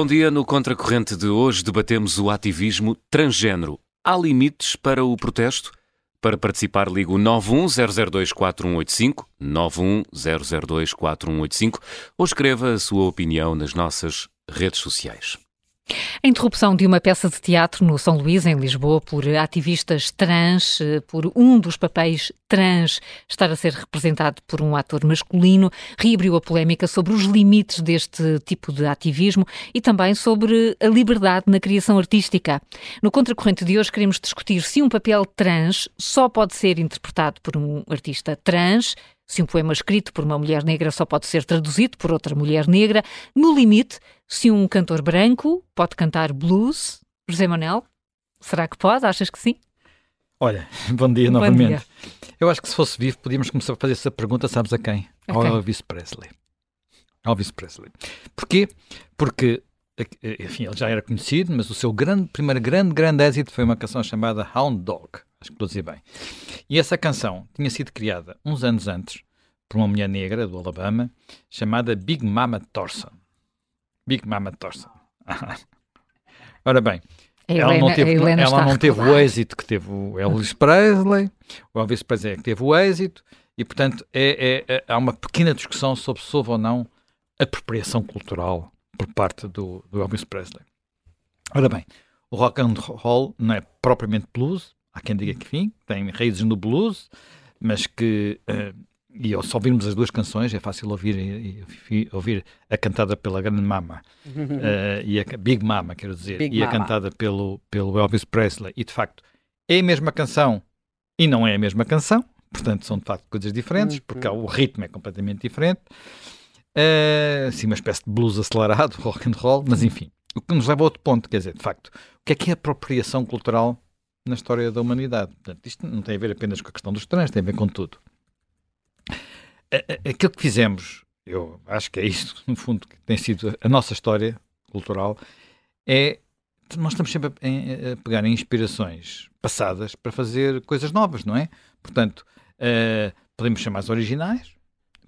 Bom dia. No Contracorrente de hoje debatemos o ativismo transgênero. Há limites para o protesto? Para participar, ligue o 910024185, 910024185 ou escreva a sua opinião nas nossas redes sociais. A interrupção de uma peça de teatro no São Luís, em Lisboa, por ativistas trans, eh, por um dos papéis trans estar a ser representado por um ator masculino, reabriu a polémica sobre os limites deste tipo de ativismo e também sobre a liberdade na criação artística. No Contracorrente de hoje, queremos discutir se um papel trans só pode ser interpretado por um artista trans se um poema escrito por uma mulher negra só pode ser traduzido por outra mulher negra, no limite, se um cantor branco pode cantar blues, José Manel, será que pode? Achas que sim? Olha, bom dia bom novamente. Dia. Eu acho que se fosse vivo podíamos começar a fazer essa pergunta, sabes a quem? Ao Elvis Presley. Elvis Presley. Porquê? Porque, enfim, ele já era conhecido, mas o seu grande, primeiro grande, grande êxito foi uma canção chamada Hound Dog. Acho que estou a dizer bem. E essa canção tinha sido criada uns anos antes por uma mulher negra do Alabama chamada Big Mama Thorson. Big Mama Thorson. Ora bem, Helena, ela não teve, ela não teve o êxito que teve o Elvis Presley, o Elvis Presley é que teve o êxito, e portanto é, é, é, há uma pequena discussão sobre se houve ou não apropriação cultural por parte do, do Elvis Presley. Ora bem, o rock and roll não é propriamente blues, há quem diga que enfim, tem raízes no blues, mas que uh, e ao só ouvirmos as duas canções é fácil ouvir e, e, ouvir a cantada pela Grande Mama uh, e a Big Mama, quero dizer, Big e Mama. a cantada pelo, pelo Elvis Presley. E de facto é a mesma canção e não é a mesma canção, portanto são de facto coisas diferentes, uhum. porque o ritmo é completamente diferente. Uh, assim, uma espécie de blues acelerado, rock and roll, mas enfim, o que nos leva a outro ponto, quer dizer, de facto, o que é que é apropriação cultural na história da humanidade? Portanto, isto não tem a ver apenas com a questão dos trans, tem a ver com tudo aquilo que fizemos, eu acho que é isto, no fundo, que tem sido a nossa história cultural, é nós estamos sempre a, a pegar em inspirações passadas para fazer coisas novas, não é? Portanto, uh, podemos ser mais originais,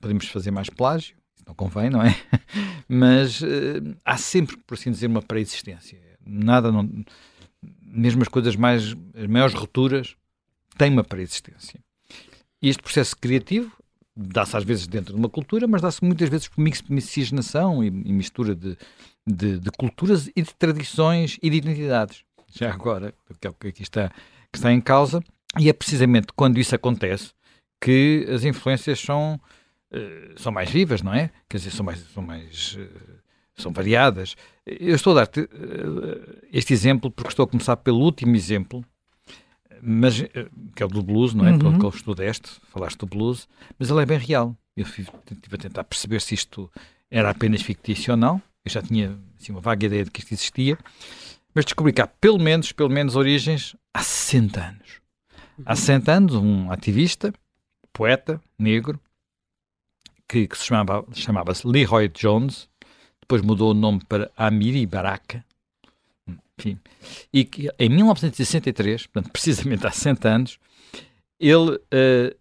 podemos fazer mais plágio, não convém, não é? Mas uh, há sempre, por assim dizer, uma pré-existência. Nada, não, mesmo as coisas mais, as maiores rupturas têm uma pré-existência. E este processo criativo dá-se às vezes dentro de uma cultura, mas dá-se muitas vezes por miscigenação e, e mistura de, de, de, culturas e de tradições e de identidades. Já agora, que é o que aqui está, que está em causa, e é precisamente quando isso acontece que as influências são, uh, são mais vivas, não é? Quer dizer, são mais, são mais uh, são variadas. Eu estou a dar-te uh, este exemplo porque estou a começar pelo último exemplo, mas eh, que é o do blues, não é? Uhum. Pelo que eu estudeste, falaste do blues, mas ele é bem real. Eu estive a tentar perceber se isto era apenas fictício ou não. Eu já tinha assim, uma vaga ideia de que isto existia, mas descobri que há pelo menos, pelo menos origens há 60 anos. Há 60 anos, um ativista, poeta, negro, que, que se chamava, chamava-se Leroy Jones, depois mudou o nome para Amiri Baraka, enfim, e que em 1963, portanto, precisamente há 60 anos, ele uh,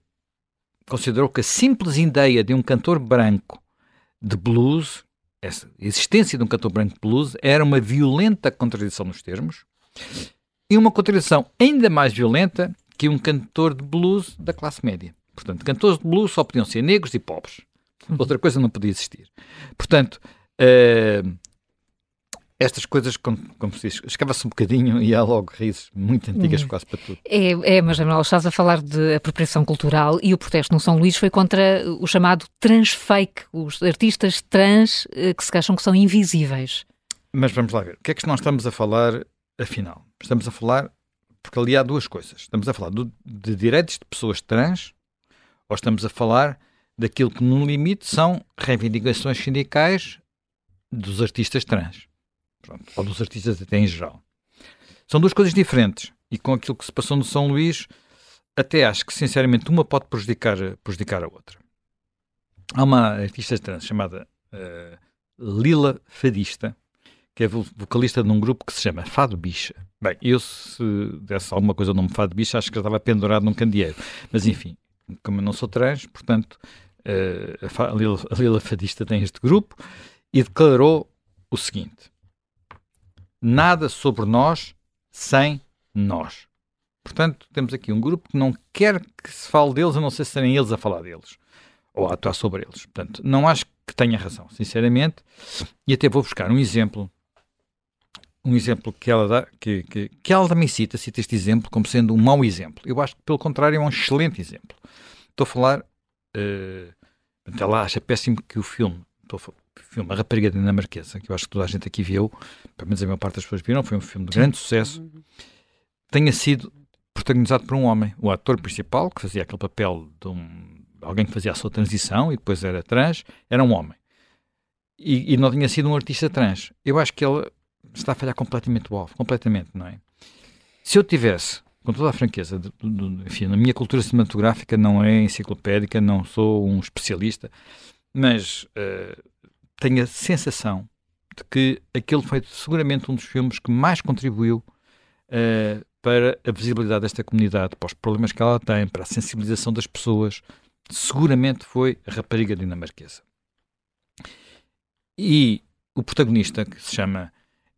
considerou que a simples ideia de um cantor branco de blues, essa existência de um cantor branco de blues, era uma violenta contradição nos termos, e uma contradição ainda mais violenta que um cantor de blues da classe média. Portanto, cantores de blues só podiam ser negros e pobres. Outra coisa não podia existir. Portanto, uh, estas coisas, como, como se diz, escava-se um bocadinho e há logo risos muito antigas hum. quase para tudo. É, é, mas Manuel, estás a falar de apropriação cultural e o protesto no São Luís foi contra o chamado transfake, os artistas trans eh, que se acham que são invisíveis. Mas vamos lá ver, o que é que nós estamos a falar afinal? Estamos a falar, porque ali há duas coisas, estamos a falar do, de direitos de pessoas trans ou estamos a falar daquilo que no limite são reivindicações sindicais dos artistas trans. Pronto, ou dos artistas até em geral. São duas coisas diferentes. E com aquilo que se passou no São Luís, até acho que, sinceramente, uma pode prejudicar, prejudicar a outra. Há uma artista trans chamada uh, Lila Fadista, que é vocalista de um grupo que se chama Fado Bicha. Bem, eu se desse alguma coisa ao nome Fado Bicha, acho que estava pendurado num candeeiro. Mas enfim, como eu não sou trans, portanto, uh, a, Lila, a Lila Fadista tem este grupo e declarou o seguinte: nada sobre nós sem nós. Portanto, temos aqui um grupo que não quer que se fale deles, a não ser serem eles a falar deles ou a atuar sobre eles. Portanto, não acho que tenha razão, sinceramente, e até vou buscar um exemplo, um exemplo que ela dá, que, que, que ela também cita, cita este exemplo como sendo um mau exemplo. Eu acho que, pelo contrário, é um excelente exemplo. Estou a falar, uh, ela acha péssimo que o filme, estou a falar, filme A Rapariga Dinamarquesa, que eu acho que toda a gente aqui viu, pelo menos a maior parte das pessoas viram, foi um filme de grande sucesso, tenha sido protagonizado por um homem. O ator principal, que fazia aquele papel de um alguém que fazia a sua transição e depois era trans, era um homem. E, e, não tinha sido um artista trans. Eu acho que ele está a falhar completamente o alvo, completamente, não é? Se eu tivesse, com toda a franqueza, de, de, de, enfim, na minha cultura cinematográfica não é enciclopédica, não sou um especialista, mas uh, tenho a sensação de que aquele foi seguramente um dos filmes que mais contribuiu uh, para a visibilidade desta comunidade, para os problemas que ela tem, para a sensibilização das pessoas, seguramente foi a rapariga dinamarquesa. E o protagonista, que se chama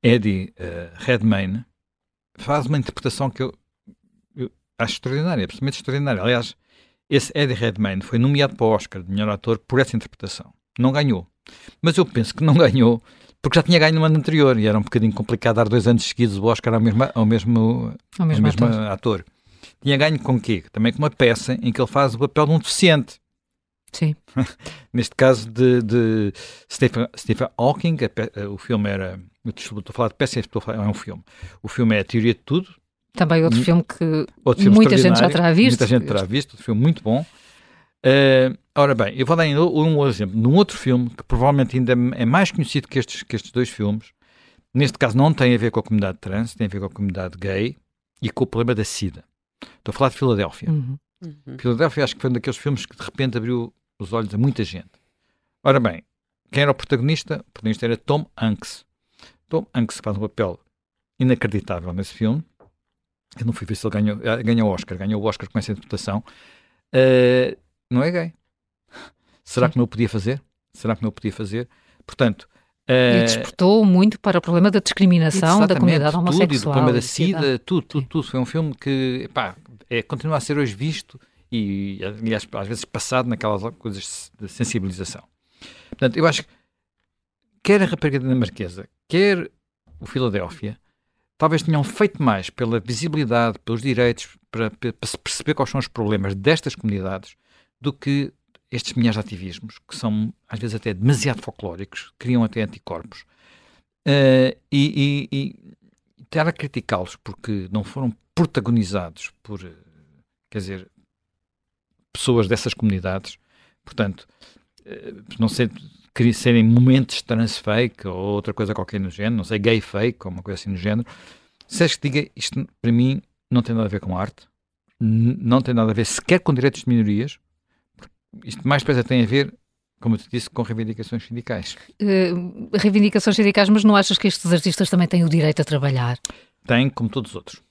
Eddie uh, Redmayne, faz uma interpretação que eu, eu acho extraordinária, absolutamente extraordinária. Aliás, esse Eddie Redmayne foi nomeado para o Oscar de melhor ator por essa interpretação. Não ganhou. Mas eu penso que não ganhou porque já tinha ganho no ano anterior e era um bocadinho complicado dar dois anos seguidos o Oscar ao mesmo, ao mesmo, ao mesmo, ao mesmo ator. ator tinha ganho com o quê? Também com uma peça em que ele faz o papel de um deficiente. Sim. Neste caso de, de Stephen, Stephen Hawking, a, o filme era. Estou a falar de peça, estou a falar, é um filme. O filme é A Teoria de Tudo. Também outro filme que outro filme muita gente já terá visto. Muita gente terá visto, um filme muito bom. Uh, ora bem, eu vou dar ainda um exemplo num outro filme que provavelmente ainda é mais conhecido que estes, que estes dois filmes. Neste caso, não tem a ver com a comunidade trans, tem a ver com a comunidade gay e com o problema da SIDA. Estou a falar de Filadélfia. Uhum. Uhum. Filadélfia acho que foi um daqueles filmes que de repente abriu os olhos a muita gente. Ora bem, quem era o protagonista? O protagonista era Tom Hanks. Tom Hanks faz um papel inacreditável nesse filme. Eu não fui ver se ele ganhou, eh, ganhou o Oscar. Ganhou o Oscar com essa interpretação. Uh, não é gay. Será Sim. que não o podia fazer? Será que não o podia fazer? Portanto, e eh, despertou muito para o problema da discriminação da comunidade homossexual. Tudo, e do problema da SIDA, tudo, tudo, tudo. Foi um filme que pá, é, continua a ser hoje visto e, aliás, às vezes passado naquelas coisas de sensibilização. Portanto, eu acho que quer a rapariga dinamarquesa, quer o Filadélfia, talvez tenham feito mais pela visibilidade, pelos direitos, para, para se perceber quais são os problemas destas comunidades, do que estes milhares de ativismos, que são às vezes até demasiado folclóricos, criam até anticorpos, uh, e, e, e estar a criticá-los porque não foram protagonizados por, quer dizer, pessoas dessas comunidades, portanto, uh, não sei, serem momentos trans fake ou outra coisa qualquer no género, não sei, gay fake ou uma coisa assim no género, se és que diga, isto para mim não tem nada a ver com arte, não tem nada a ver sequer com direitos de minorias, isto mais depressa tem a ver, como eu te disse, com reivindicações sindicais. Uh, reivindicações sindicais, mas não achas que estes artistas também têm o direito a trabalhar? Têm, como todos os outros.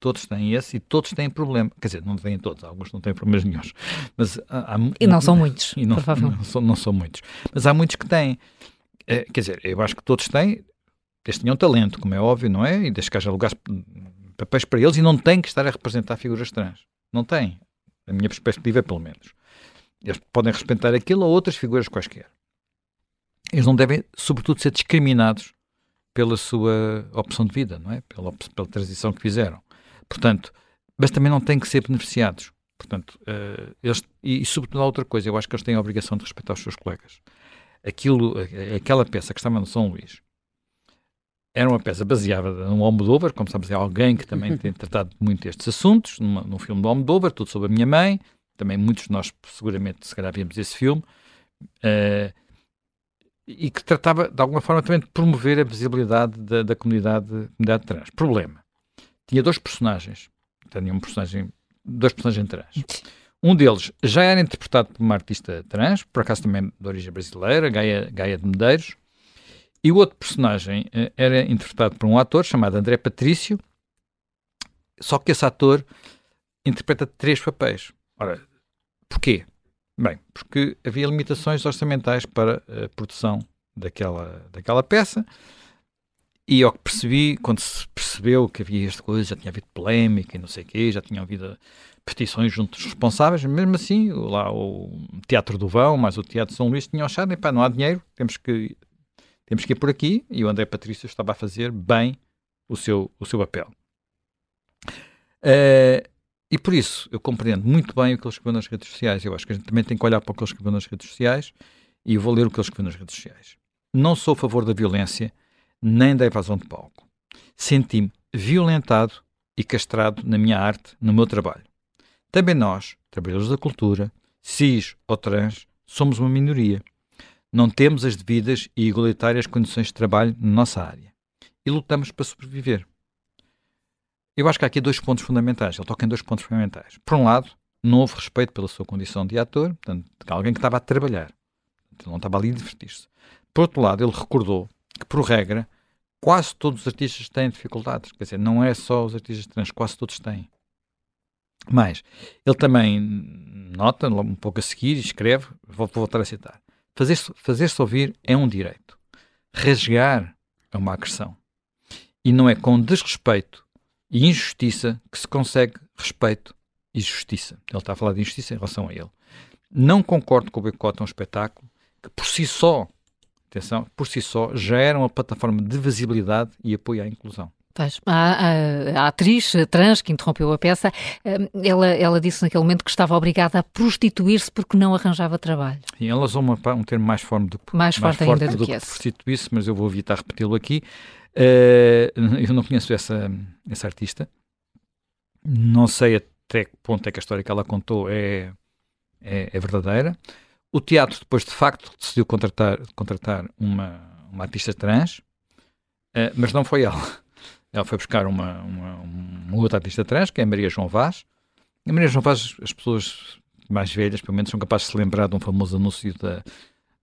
Todos têm esse e todos têm problema. Quer dizer, não têm todos, alguns não têm problemas nenhums. Mas há, há, e não são muitos, e não, provavelmente. Não, são, não são muitos. Mas há muitos que têm. É, quer dizer, eu acho que todos têm, desde tenham talento, como é óbvio, não é? E desde que haja lugares, papéis para eles e não têm que estar a representar figuras trans. Não têm. A minha perspectiva, pelo menos. Eles podem respeitar aquilo ou outras figuras quaisquer. Eles não devem, sobretudo, ser discriminados pela sua opção de vida, não é? Pela, pela transição que fizeram. Portanto, mas também não têm que ser beneficiados. Portanto, uh, eles, e, e, sobretudo há outra coisa, eu acho que eles têm a obrigação de respeitar os seus colegas. Aquilo, aquela peça que estava no São Luís era uma peça baseada num Almodóvar, como sabes, é alguém que também tem tratado muito estes assuntos, numa, num filme do Almodóvar, tudo sobre a minha mãe, também muitos de nós seguramente se calhar vimos esse filme, uh, e que tratava de alguma forma também de promover a visibilidade da, da comunidade, comunidade trans. Problema, tinha dois personagens, tinha um personagem, dois personagens trans. Um deles já era interpretado por uma artista trans, por acaso também de origem brasileira, Gaia, Gaia de Medeiros, e o outro personagem uh, era interpretado por um ator chamado André Patrício, só que esse ator interpreta três papéis. Ora, porquê? Bem, porque havia limitações orçamentais para a produção daquela, daquela peça E ao que percebi, quando se percebeu que havia esta coisa, já tinha havido polémica e não sei o quê, já tinha havido petições junto dos responsáveis, mesmo assim, lá o Teatro do Vão, mais o Teatro São Luís, tinham achado, pá, não há dinheiro, temos que, temos que ir por aqui, e o André Patrício estava a fazer bem o seu, o seu papel. Uh, e por isso, eu compreendo muito bem o que ele escreveu nas redes sociais. Eu acho que a gente também tem que olhar para o que ele escreveu nas redes sociais e eu vou ler o que ele escreveu nas redes sociais. Não sou a favor da violência nem da evasão de palco. Senti-me violentado e castrado na minha arte, no meu trabalho. Também nós, trabalhadores da cultura, cis ou trans, somos uma minoria. Não temos as devidas e igualitárias condições de trabalho na nossa área. E lutamos para sobreviver. Eu acho que há aqui dois pontos fundamentais. Ele toca em dois pontos fundamentais. Por um lado, não houve respeito pela sua condição de ator, portanto, alguém que estava a trabalhar. Não estava ali a divertir-se. Por outro lado, ele recordou que, por regra, quase todos os artistas têm dificuldades. Quer dizer, não é só os artistas trans, quase todos têm. Mas ele também nota, um pouco a seguir, escreve, vou, vou voltar a citar: fazer-se fazer ouvir é um direito, rasgar é uma agressão. E não é com desrespeito e injustiça que se consegue respeito e justiça. Ele está a falar de injustiça em relação a ele. Não concordo com o boicote a um espetáculo que por si só, atenção, por si só já era uma plataforma de visibilidade e apoio à inclusão. Pois, a, a, a, atriz trans que interrompeu a peça, eh, ela, ela disse naquele momento que estava obrigada a prostituir-se porque não arranjava trabalho. E ela usou uma, um termo mais forte do, mais, mais forte, forte ainda do, do que, que prostituir-se, mas eu vou evitar repeti-lo aqui. Uh, eu não conheço essa, essa artista, não sei até que ponto é que a história que ela contou é, é, é verdadeira. O teatro, depois de facto, decidiu contratar, contratar uma, uma artista trans, uh, mas não foi ela ela foi buscar uma, uma, uma outra artista trans, que é a Maria João Vaz. A Maria João Vaz, as pessoas mais velhas, pelo menos, são capazes de se lembrar de um famoso anúncio da.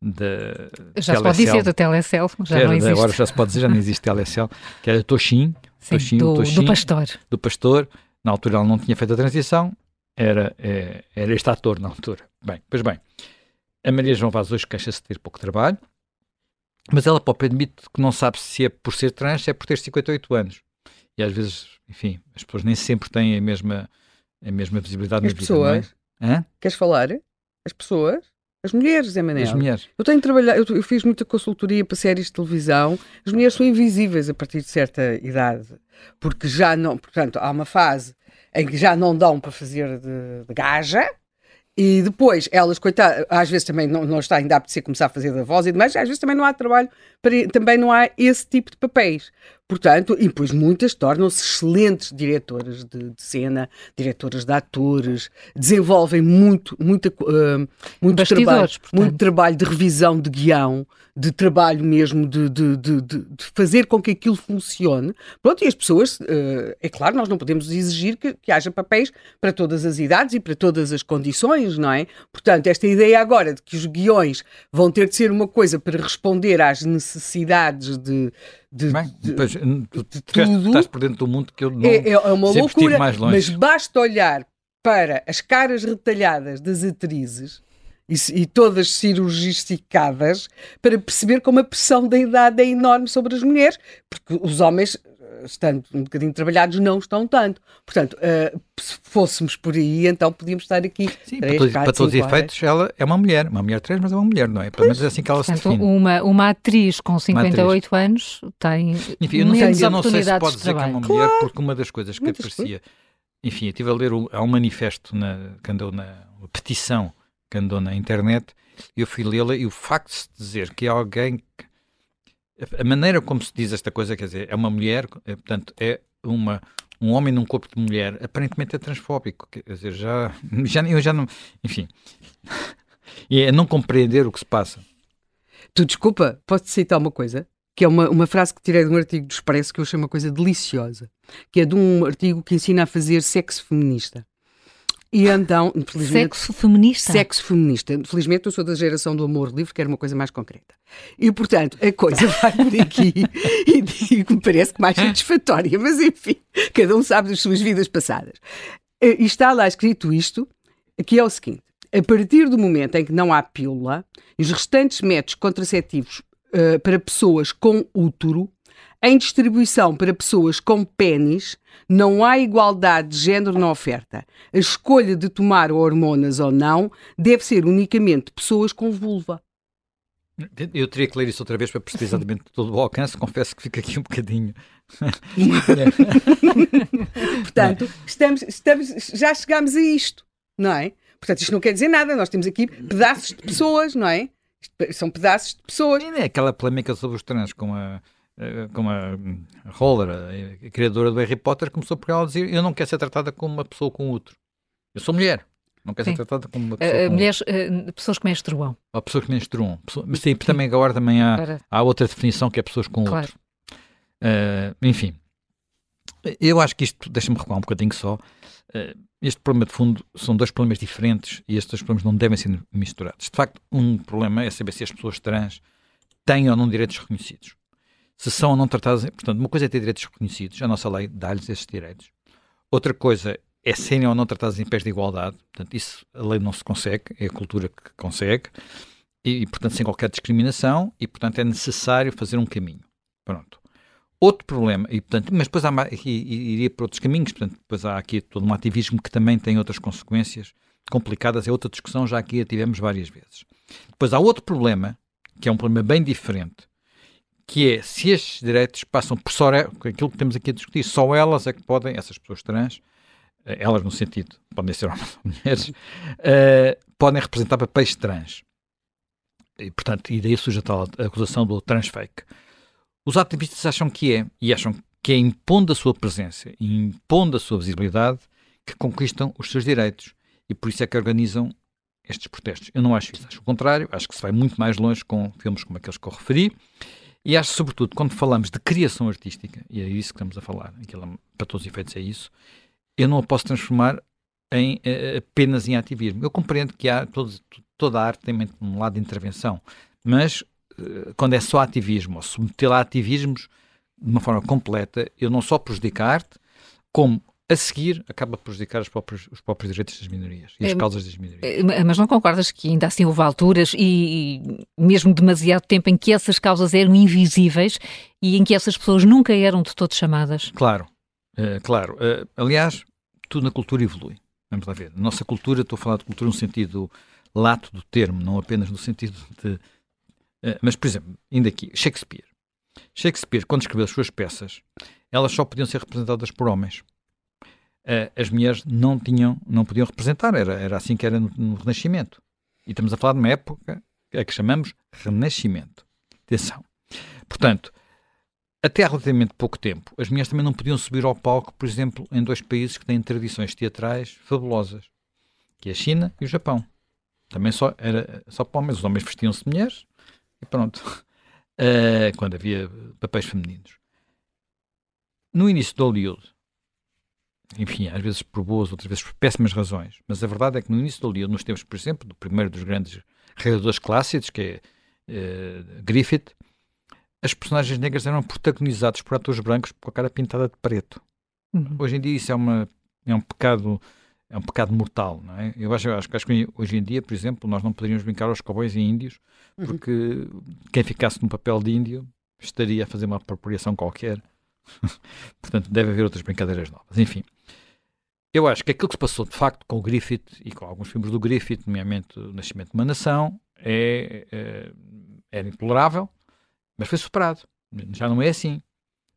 Da já se pode dizer da Telecel, já era, não existe. Agora já se pode dizer, já não existe Telecel, que era Toxin, Sim, Toxin, do, Toxin, do pastor. Do pastor. Na altura ela não tinha feito a transição, era, é, era este ator na altura. Bem, pois bem, a Maria João Vaz hoje queixa-se de ter pouco trabalho, mas ela própria admite que não sabe se é por ser trans, se é por ter 58 anos. E às vezes, enfim, as pessoas nem sempre têm a mesma, a mesma visibilidade as na pessoas, vida. Pessoas? Queres falar? As pessoas? As mulheres, é Manel. As mulheres. Eu tenho trabalhado, eu, eu, fiz muita consultoria para séries de televisão. As mulheres são invisíveis a partir de certa idade, porque já não, portanto, há uma fase em que já não dão para fazer de, de gaja, e depois, elas, coitadas, às vezes também não, não está ainda a apetecer começar a fazer da voz e demais, às vezes também não há trabalho, para, também não há esse tipo de papéis. Portanto, e depois muitas tornam-se excelentes diretoras de, de, cena, diretoras de atores, desenvolvem muito, muita, uh, muito, trabalho, muito trabalho de revisão de guião, de trabalho mesmo de, de, de, de, fazer com que aquilo funcione. Pronto, e as pessoas, uh, é claro, nós não podemos exigir que, que, haja papéis para todas as idades e para todas as condições, não é? Portanto, esta ideia agora de que os guiões vão ter de ser uma coisa para responder às necessidades de. De, Bem, depois, tu, tu, tudo, estás por dentro do mundo que eu não é, é uma loucura, mas basta olhar para as caras retalhadas das atrizes e, e todas cirurgisticadas para perceber como a pressão da idade é enorme sobre as mulheres, porque os homens estando um bocadinho trabalhados, não estão tanto. Portanto, uh, se fôssemos por aí, então podíamos estar aqui. Sim, três, para, todos, para todos os efeitos, ela é uma mulher, uma mulher trans, mas é uma mulher, não é? Pelo menos é assim que ela Portanto, se define. Uma, uma atriz com 58 atriz. anos tem. Enfim, eu não, sei, eu não sei se pode dizer que é uma mulher, claro. porque uma das coisas que Muitas aparecia. Coisas. Enfim, eu estive a ler, há um manifesto na, que andou na uma petição que andou na internet, eu fui lê-la e o facto de se dizer que é alguém que, a maneira como se diz esta coisa, quer dizer, é uma mulher, é, portanto, é uma, um homem num corpo de mulher, aparentemente é transfóbico, quer dizer, já, já eu já não, enfim, e é não compreender o que se passa. Tu desculpa, posso-te citar uma coisa? Que é uma, uma frase que tirei de um artigo do Expresso que eu achei uma coisa deliciosa, que é de um artigo que ensina a fazer sexo feminista. E então, infelizmente. Sexo feminista. Sexo feminista. Felizmente eu sou da geração do amor livre, que era uma coisa mais concreta. E, portanto, a coisa vai por aqui e digo, me parece que mais satisfatória, mas enfim, cada um sabe das suas vidas passadas. E está lá escrito isto, que é o seguinte: a partir do momento em que não há pílula, os restantes métodos contraceptivos uh, para pessoas com útero Em distribuição para pessoas com pênis, não há igualdade de género na oferta. A escolha de tomar hormonas ou não deve ser unicamente de pessoas com vulva. Eu teria que ler isso outra vez para perceber exatamente todo o alcance. Confesso que fica aqui um bocadinho. Portanto, estamos, estamos, já chegámos a isto, não é? Portanto, isto não quer dizer nada. Nós temos aqui pedaços de pessoas, não é? São pedaços de pessoas. É aquela polémica sobre os trans com a, com a Roller, a criadora do Harry Potter, começou por ela dizer: Eu não quero ser tratada como uma pessoa com outro. Eu sou mulher. Não quero ser tratada como uma pessoa. Uh, com mulheres, uh, pessoas que menstruam. Ou pessoas que menstruam. Mas sim, também agora também há, há outra definição que é pessoas com claro. outro. Uh, enfim. Eu acho que isto, deixa-me recuar um bocadinho só. Este problema de fundo são dois problemas diferentes e estes dois problemas não devem ser misturados. De facto, um problema é saber se as pessoas trans têm ou não direitos reconhecidos. Se são ou não tratadas. Portanto, uma coisa é ter direitos reconhecidos, a nossa lei dá-lhes esses direitos. Outra coisa é serem ou não tratadas em pés de igualdade. Portanto, isso a lei não se consegue, é a cultura que consegue. E, e, portanto, sem qualquer discriminação, e, portanto, é necessário fazer um caminho. Pronto. Outro problema, e, portanto, mas depois há, e, e, iria para outros caminhos, portanto, depois há aqui todo um ativismo que também tem outras consequências complicadas, é outra discussão, já aqui a tivemos várias vezes. Depois há outro problema, que é um problema bem diferente, que é se estes direitos passam por só aquilo que temos aqui a discutir, só elas é que podem, essas pessoas trans, eh, elas no sentido, podem ser homens ou mulheres, uh, podem representar papéis trans. E, portanto, e daí surge a tal acusação do transfake. Os ativistas acham que é, e acham que é impondo a sua presença impondo a sua visibilidade que conquistam os seus direitos. E por isso é que organizam estes protestos. Eu não acho isso. Acho o contrário. Acho que se vai muito mais longe com filmes como aqueles que eu referi. E acho, sobretudo, quando falamos de criação artística, e é isso que estamos a falar, aquilo, para todos os efeitos é isso, eu não a posso transformar em, uh, apenas em ativismo. Eu compreendo que há todo, toda a arte tem um lado de intervenção, mas eh, quando é só ativismo, ou submeter a ativismos de uma forma completa, eu não só prejudico a arte, como a seguir acaba a prejudicar os próprios, os próprios direitos das minorias e as é, causas das minorias. Eh, mas não concordas que ainda assim houve alturas e, e, mesmo demasiado tempo em que essas causas eram invisíveis e em que essas pessoas nunca eram de todo chamadas? Claro, uh, claro. Uh, aliás, tudo na cultura evolui. Vamos lá ver. Nossa cultura, estou a falar de cultura no sentido lato do termo, não apenas no sentido de eh, mas, por exemplo, ainda aqui, Shakespeare. Shakespeare, quando escreveu as suas peças, elas só podiam ser representadas por homens. Uh, as mulheres não tinham, não podiam representar, era, era assim que era no, no Renascimento. E estamos a falar de uma época a que chamamos Renascimento. Atenção. Portanto, até há relativamente pouco tempo, as mulheres também não podiam subir ao palco, por exemplo, em dois países que têm tradições teatrais fabulosas, que é a China e o Japão. Também só era só para homens. Os homens vestiam-se de mulheres, e pronto. Uh, quando havia papéis femininos. No início de Hollywood, enfim, às vezes por boas, outras vezes por péssimas razões, mas a verdade é que no início de Hollywood, nos tempos, por exemplo, do primeiro dos grandes realizadores clássicos, que é uh, Griffith, as personagens negras eram protagonizadas por atores brancos com a cara pintada de preto. Uhum. Hoje em dia isso é, uma, é um pecado é um pecado mortal, não é? Eu acho, acho, acho que hoje em dia, por exemplo, nós não poderíamos brincar aos cowboys e índios, uhum. porque uhum. quem ficasse no papel de índio estaria a fazer uma apropriação qualquer. Portanto, deve haver outras brincadeiras novas. Enfim, eu acho que aquilo que se passou de facto com o Griffith e com alguns filmes do Griffith, nomeadamente O Nascimento de uma Nação, é, é, era intolerável, mas foi superado. Já não é assim.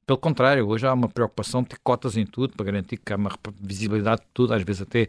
Pelo contrário, hoje há uma preocupação de cotas em tudo para garantir que há uma visibilidade de tudo, às vezes até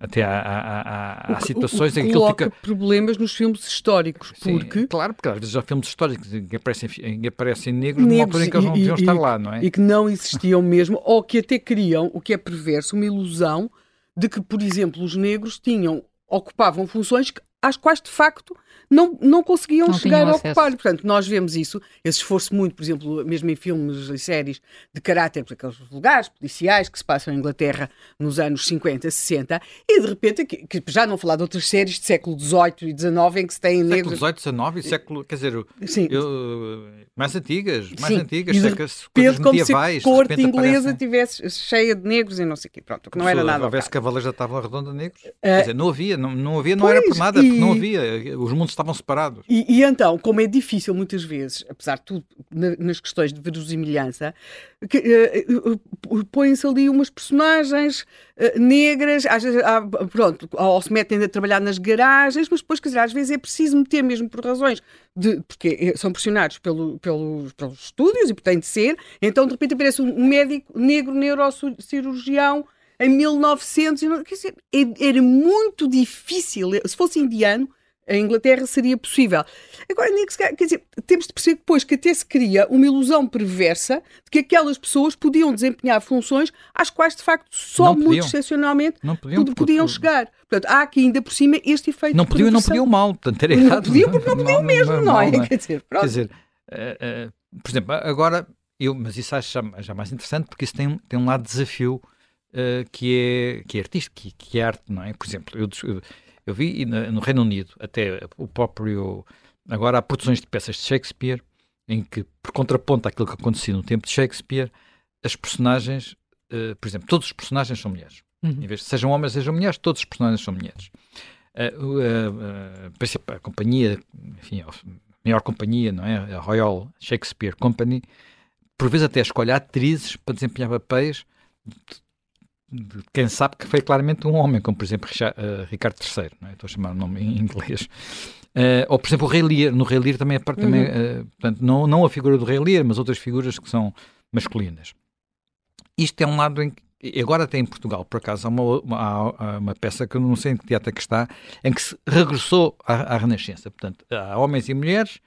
até há, há, há, há situações o, o, em que coloca fica... problemas nos filmes históricos, Sim, porque... Claro, porque às vezes há filmes históricos em que aparecem, em que aparecem negros, negros numa altura em que eles não deviam estar lá, não é? E que não existiam mesmo, ou que até criam, o que é perverso, uma ilusão de que, por exemplo, os negros tinham, ocupavam funções às quais, de facto, não, não conseguiam não chegar a ocupar. Portanto, nós vemos isso, esse esforço muito, por exemplo, mesmo em filmes e séries de caráter, por aqueles lugares policiais que se passam em Inglaterra nos anos 50, 60, e de repente, que, que já não falar de outras séries de século XVIII e XIX em que se têm negros. Século XVIII, XIX e século, quer dizer, Sim. Eu, mais antigas, mais Sim. antigas, e de repente, como medievais. se a corte inglesa tivesse cheia de negros e não sei o quê. Pronto, que não era nada. Se houvesse cavaleiros da tábua redonda negros, uh, quer dizer, não havia, não, não havia, não pois, era por nada. Não havia, os mundos estavam separados. E, e, então, como é difícil muitas vezes, apesar de tudo, na, nas questões de verosimilhança, uh, uh, põem-se ali umas personagens uh, negras, às vezes, ah, pronto, ou se metem a trabalhar nas garagens, mas depois, quer dizer, às vezes é preciso meter mesmo por razões de, porque são pressionados pelo, pelos, pelos estúdios e tem de ser, então de repente aparece um médico negro neurocirurgião em 1900, quer dizer, é, era muito difícil, se fosse indiano, a Inglaterra seria possível. Agora, quer dizer, temos de perceber depois que até se cria uma ilusão perversa de que aquelas pessoas podiam desempenhar funções às quais, de facto, só muito excepcionalmente não podiam, podiam chegar. Portanto, há aqui ainda por cima este efeito Não podiam não podiam mal, portanto era errado. Não podiam porque não podiam mesmo, não, não, é? Não é? Quer dizer, Quer dizer uh, uh, por exemplo, agora, eu, mas isso acho já, já mais interessante porque isso tem, tem um lado de desafio uh, que, é, que é artístico, que, que, é arte, não é? Por exemplo, eu, eu, eu vi no Reino Unido até o próprio. Agora há produções de peças de Shakespeare em que, por contraponto àquilo que acontecia no tempo de Shakespeare, as personagens, uh, por exemplo, todos os personagens são mulheres. Uhum. Em vez de sejam homens, sejam mulheres, todos os personagens são mulheres. Uh, uh, a companhia, enfim, a maior companhia, não é? A Royal Shakespeare Company, por vezes até escolhe atrizes para desempenhar papéis de quem sabe que foi claramente um homem, como por exemplo uh, Ricardo III, é? estou a chamar o nome em inglês. Uh, ou por exemplo o Rei Lear, no Rei Lear também, é, também uh, portanto, não, não a figura do Rei Lear, mas outras figuras que são masculinas. Isto é um lado em que, agora até em Portugal, por acaso, há uma, uma, uma peça que eu não sei em que teatro é que está, em que se regressou à, à Renascença. Portanto, há homens e mulheres,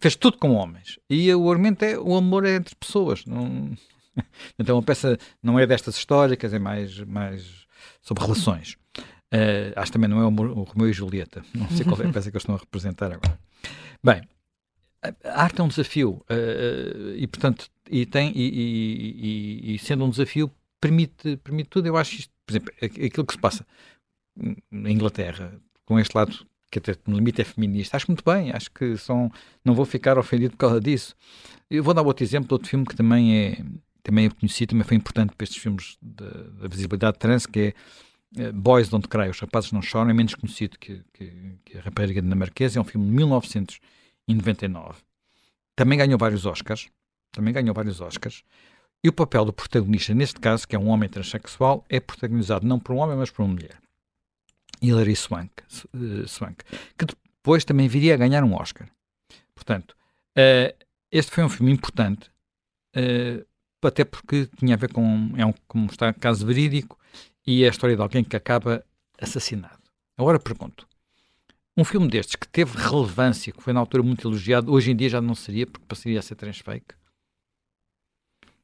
fez tudo com homens. E o argumento é o amor é entre pessoas. Não, então a peça não é destas históricas, é mais, mais sobre relações. Uh, acho que também não é o, o Romeu e Julieta. Não sei qual é a peça que eles estão a representar agora. Bem, a arte é um desafio uh, e, portanto, e, tem, e, e, e, sendo um desafio, permite, permite tudo. Eu acho isto, por exemplo, aquilo que se passa na Inglaterra, com este lado que até no limite é feminista, acho muito bem, acho que são, não vou ficar ofendido por causa disso. Eu vou dar outro exemplo de outro filme que também é, também é conhecido, também foi importante para estes filmes da visibilidade trans, que é uh, Boys Don't Cry, Os Rapazes Não Choram, é menos conhecido que, que, que A Rapariga Dinamarquesa, é um filme de 1999. Também ganhou vários Oscars, também ganhou vários Oscars, e o papel do protagonista, neste caso, que é um homem transexual, é protagonizado não por um homem, mas por uma mulher. Hilary Swank, uh, Swank que depois também viria a ganhar um Oscar. Portanto, uh, este foi um filme importante, uh, até porque tinha a ver com, é um, como está, caso verídico e é a história de alguém que acaba assassinado. Agora pergunto, um filme destes que teve relevância, que foi na altura muito elogiado, hoje em dia já não seria, porque passaria a ser transfake?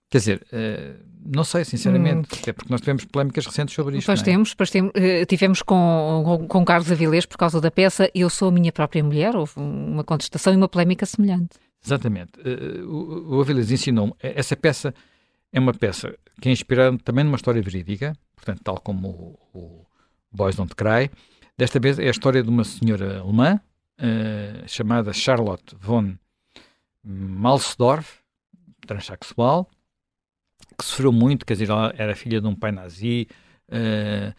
Quer dizer, uh, não sei, sinceramente, hum. até porque nós tivemos polémicas recentes sobre isto. Pois é? temos, pois uh, tivemos com, com, com Carlos Avilés por causa da peça Eu Sou a Minha Própria Mulher, houve uma contestação e uma polémica semelhante. Exatamente. Uh, o, Avilés ensinou-me. Essa peça é uma peça que é inspirada também numa história verídica, portanto, tal como o, o Boys Don't Cry. Desta vez é a história de uma senhora alemã uh, chamada Charlotte von Malsdorf, transexual, que sofreu muito, quer dizer, ela era filha de um pai nazi, uh,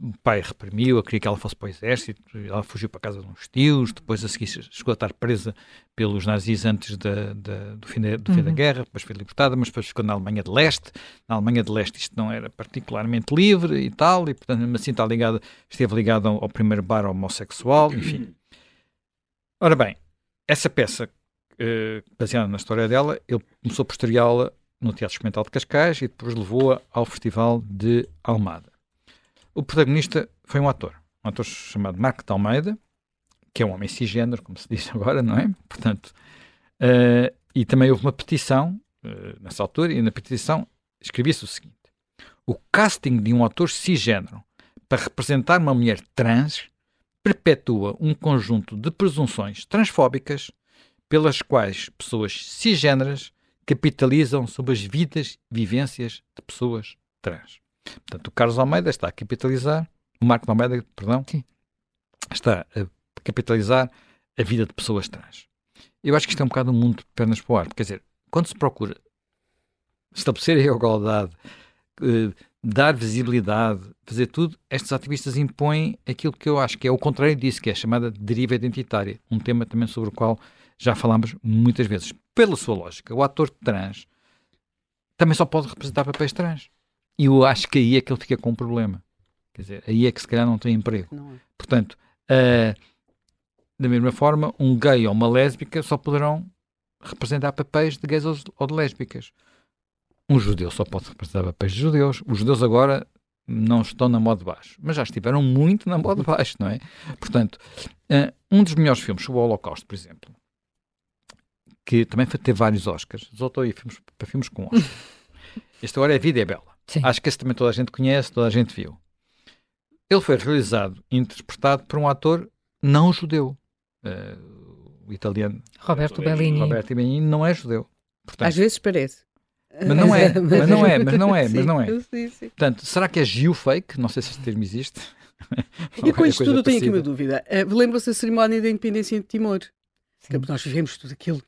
o pai reprimiu, queria que ela fosse para o exército, ela fugiu para a casa de uns tios, depois a seguir chegou a estar presa pelos nazis antes da, da, do, fim, da, do fim da uhum. guerra, depois foi libertada, mas depois ficou na Alemanha de Leste. Na Alemanha de Leste isto não era particularmente livre e tal, e portanto mesmo assim está ligado, esteve ligado ao, ao primeiro bar homossexual, enfim. Ora bem, essa peça, eh, baseada na história dela, ele começou a estreá-la no Teatro Experimental de Cascais e depois levou-a ao Festival de Almada. O protagonista foi um ator, um ator chamado Marco de Almeida, que é um homem cisgênero, como se diz agora, não é? Portanto, uh, e também houve uma petição uh, nessa altura, e na petição escrevia-se o seguinte: o casting de um ator cisgênero para representar uma mulher trans perpetua um conjunto de presunções transfóbicas pelas quais pessoas cisgêneras capitalizam sobre as vidas e vivências de pessoas trans. Portanto, o Carlos Almeida está a capitalizar, o Marco Almeida, perdão, Sim. está a capitalizar a vida de pessoas trans. Eu acho que isto é um bocado um mundo de pernas para o ar. Quer dizer, quando se procura estabelecer a igualdade, eh, dar visibilidade, fazer tudo, estes ativistas impõem aquilo que eu acho que é o contrário disso, que é a chamada deriva identitária. Um tema também sobre o qual já falámos muitas vezes. Pela sua lógica, o ator trans também só pode representar papéis trans. E eu acho que aí é que ele fica com um problema. Quer dizer, aí é que se calhar não tem emprego. Não é. Portanto, uh, da mesma forma, um gay ou uma lésbica só poderão representar papéis de gays ou de lésbicas. Um judeu só pode representar papéis de judeus. Os judeus agora não estão na moda de baixo, mas já estiveram muito na moda de baixo, não é? Portanto, uh, um dos melhores filmes sobre o Holocausto, por exemplo, que também foi ter vários Oscars, resultou aí filmes, para filmes com Oscar. este agora é Vida é Bela. Sim. Acho que esse também toda a gente conhece, toda a gente viu. Ele foi realizado e interpretado por um ator não judeu. Uh, o italiano Roberto Bellini. Roberto Bellini não é judeu. Portanto, Às vezes parece. Mas não é, mas não é, mas não é, mas não é. Sim, sim. Portanto, será que é geofake? Não sei se este termo existe. E com isto tudo eu tenho aqui uma dúvida. Uh, Lembra-se da cerimónia da independência de Timor? Sim. Nós vivemos tudo aquilo.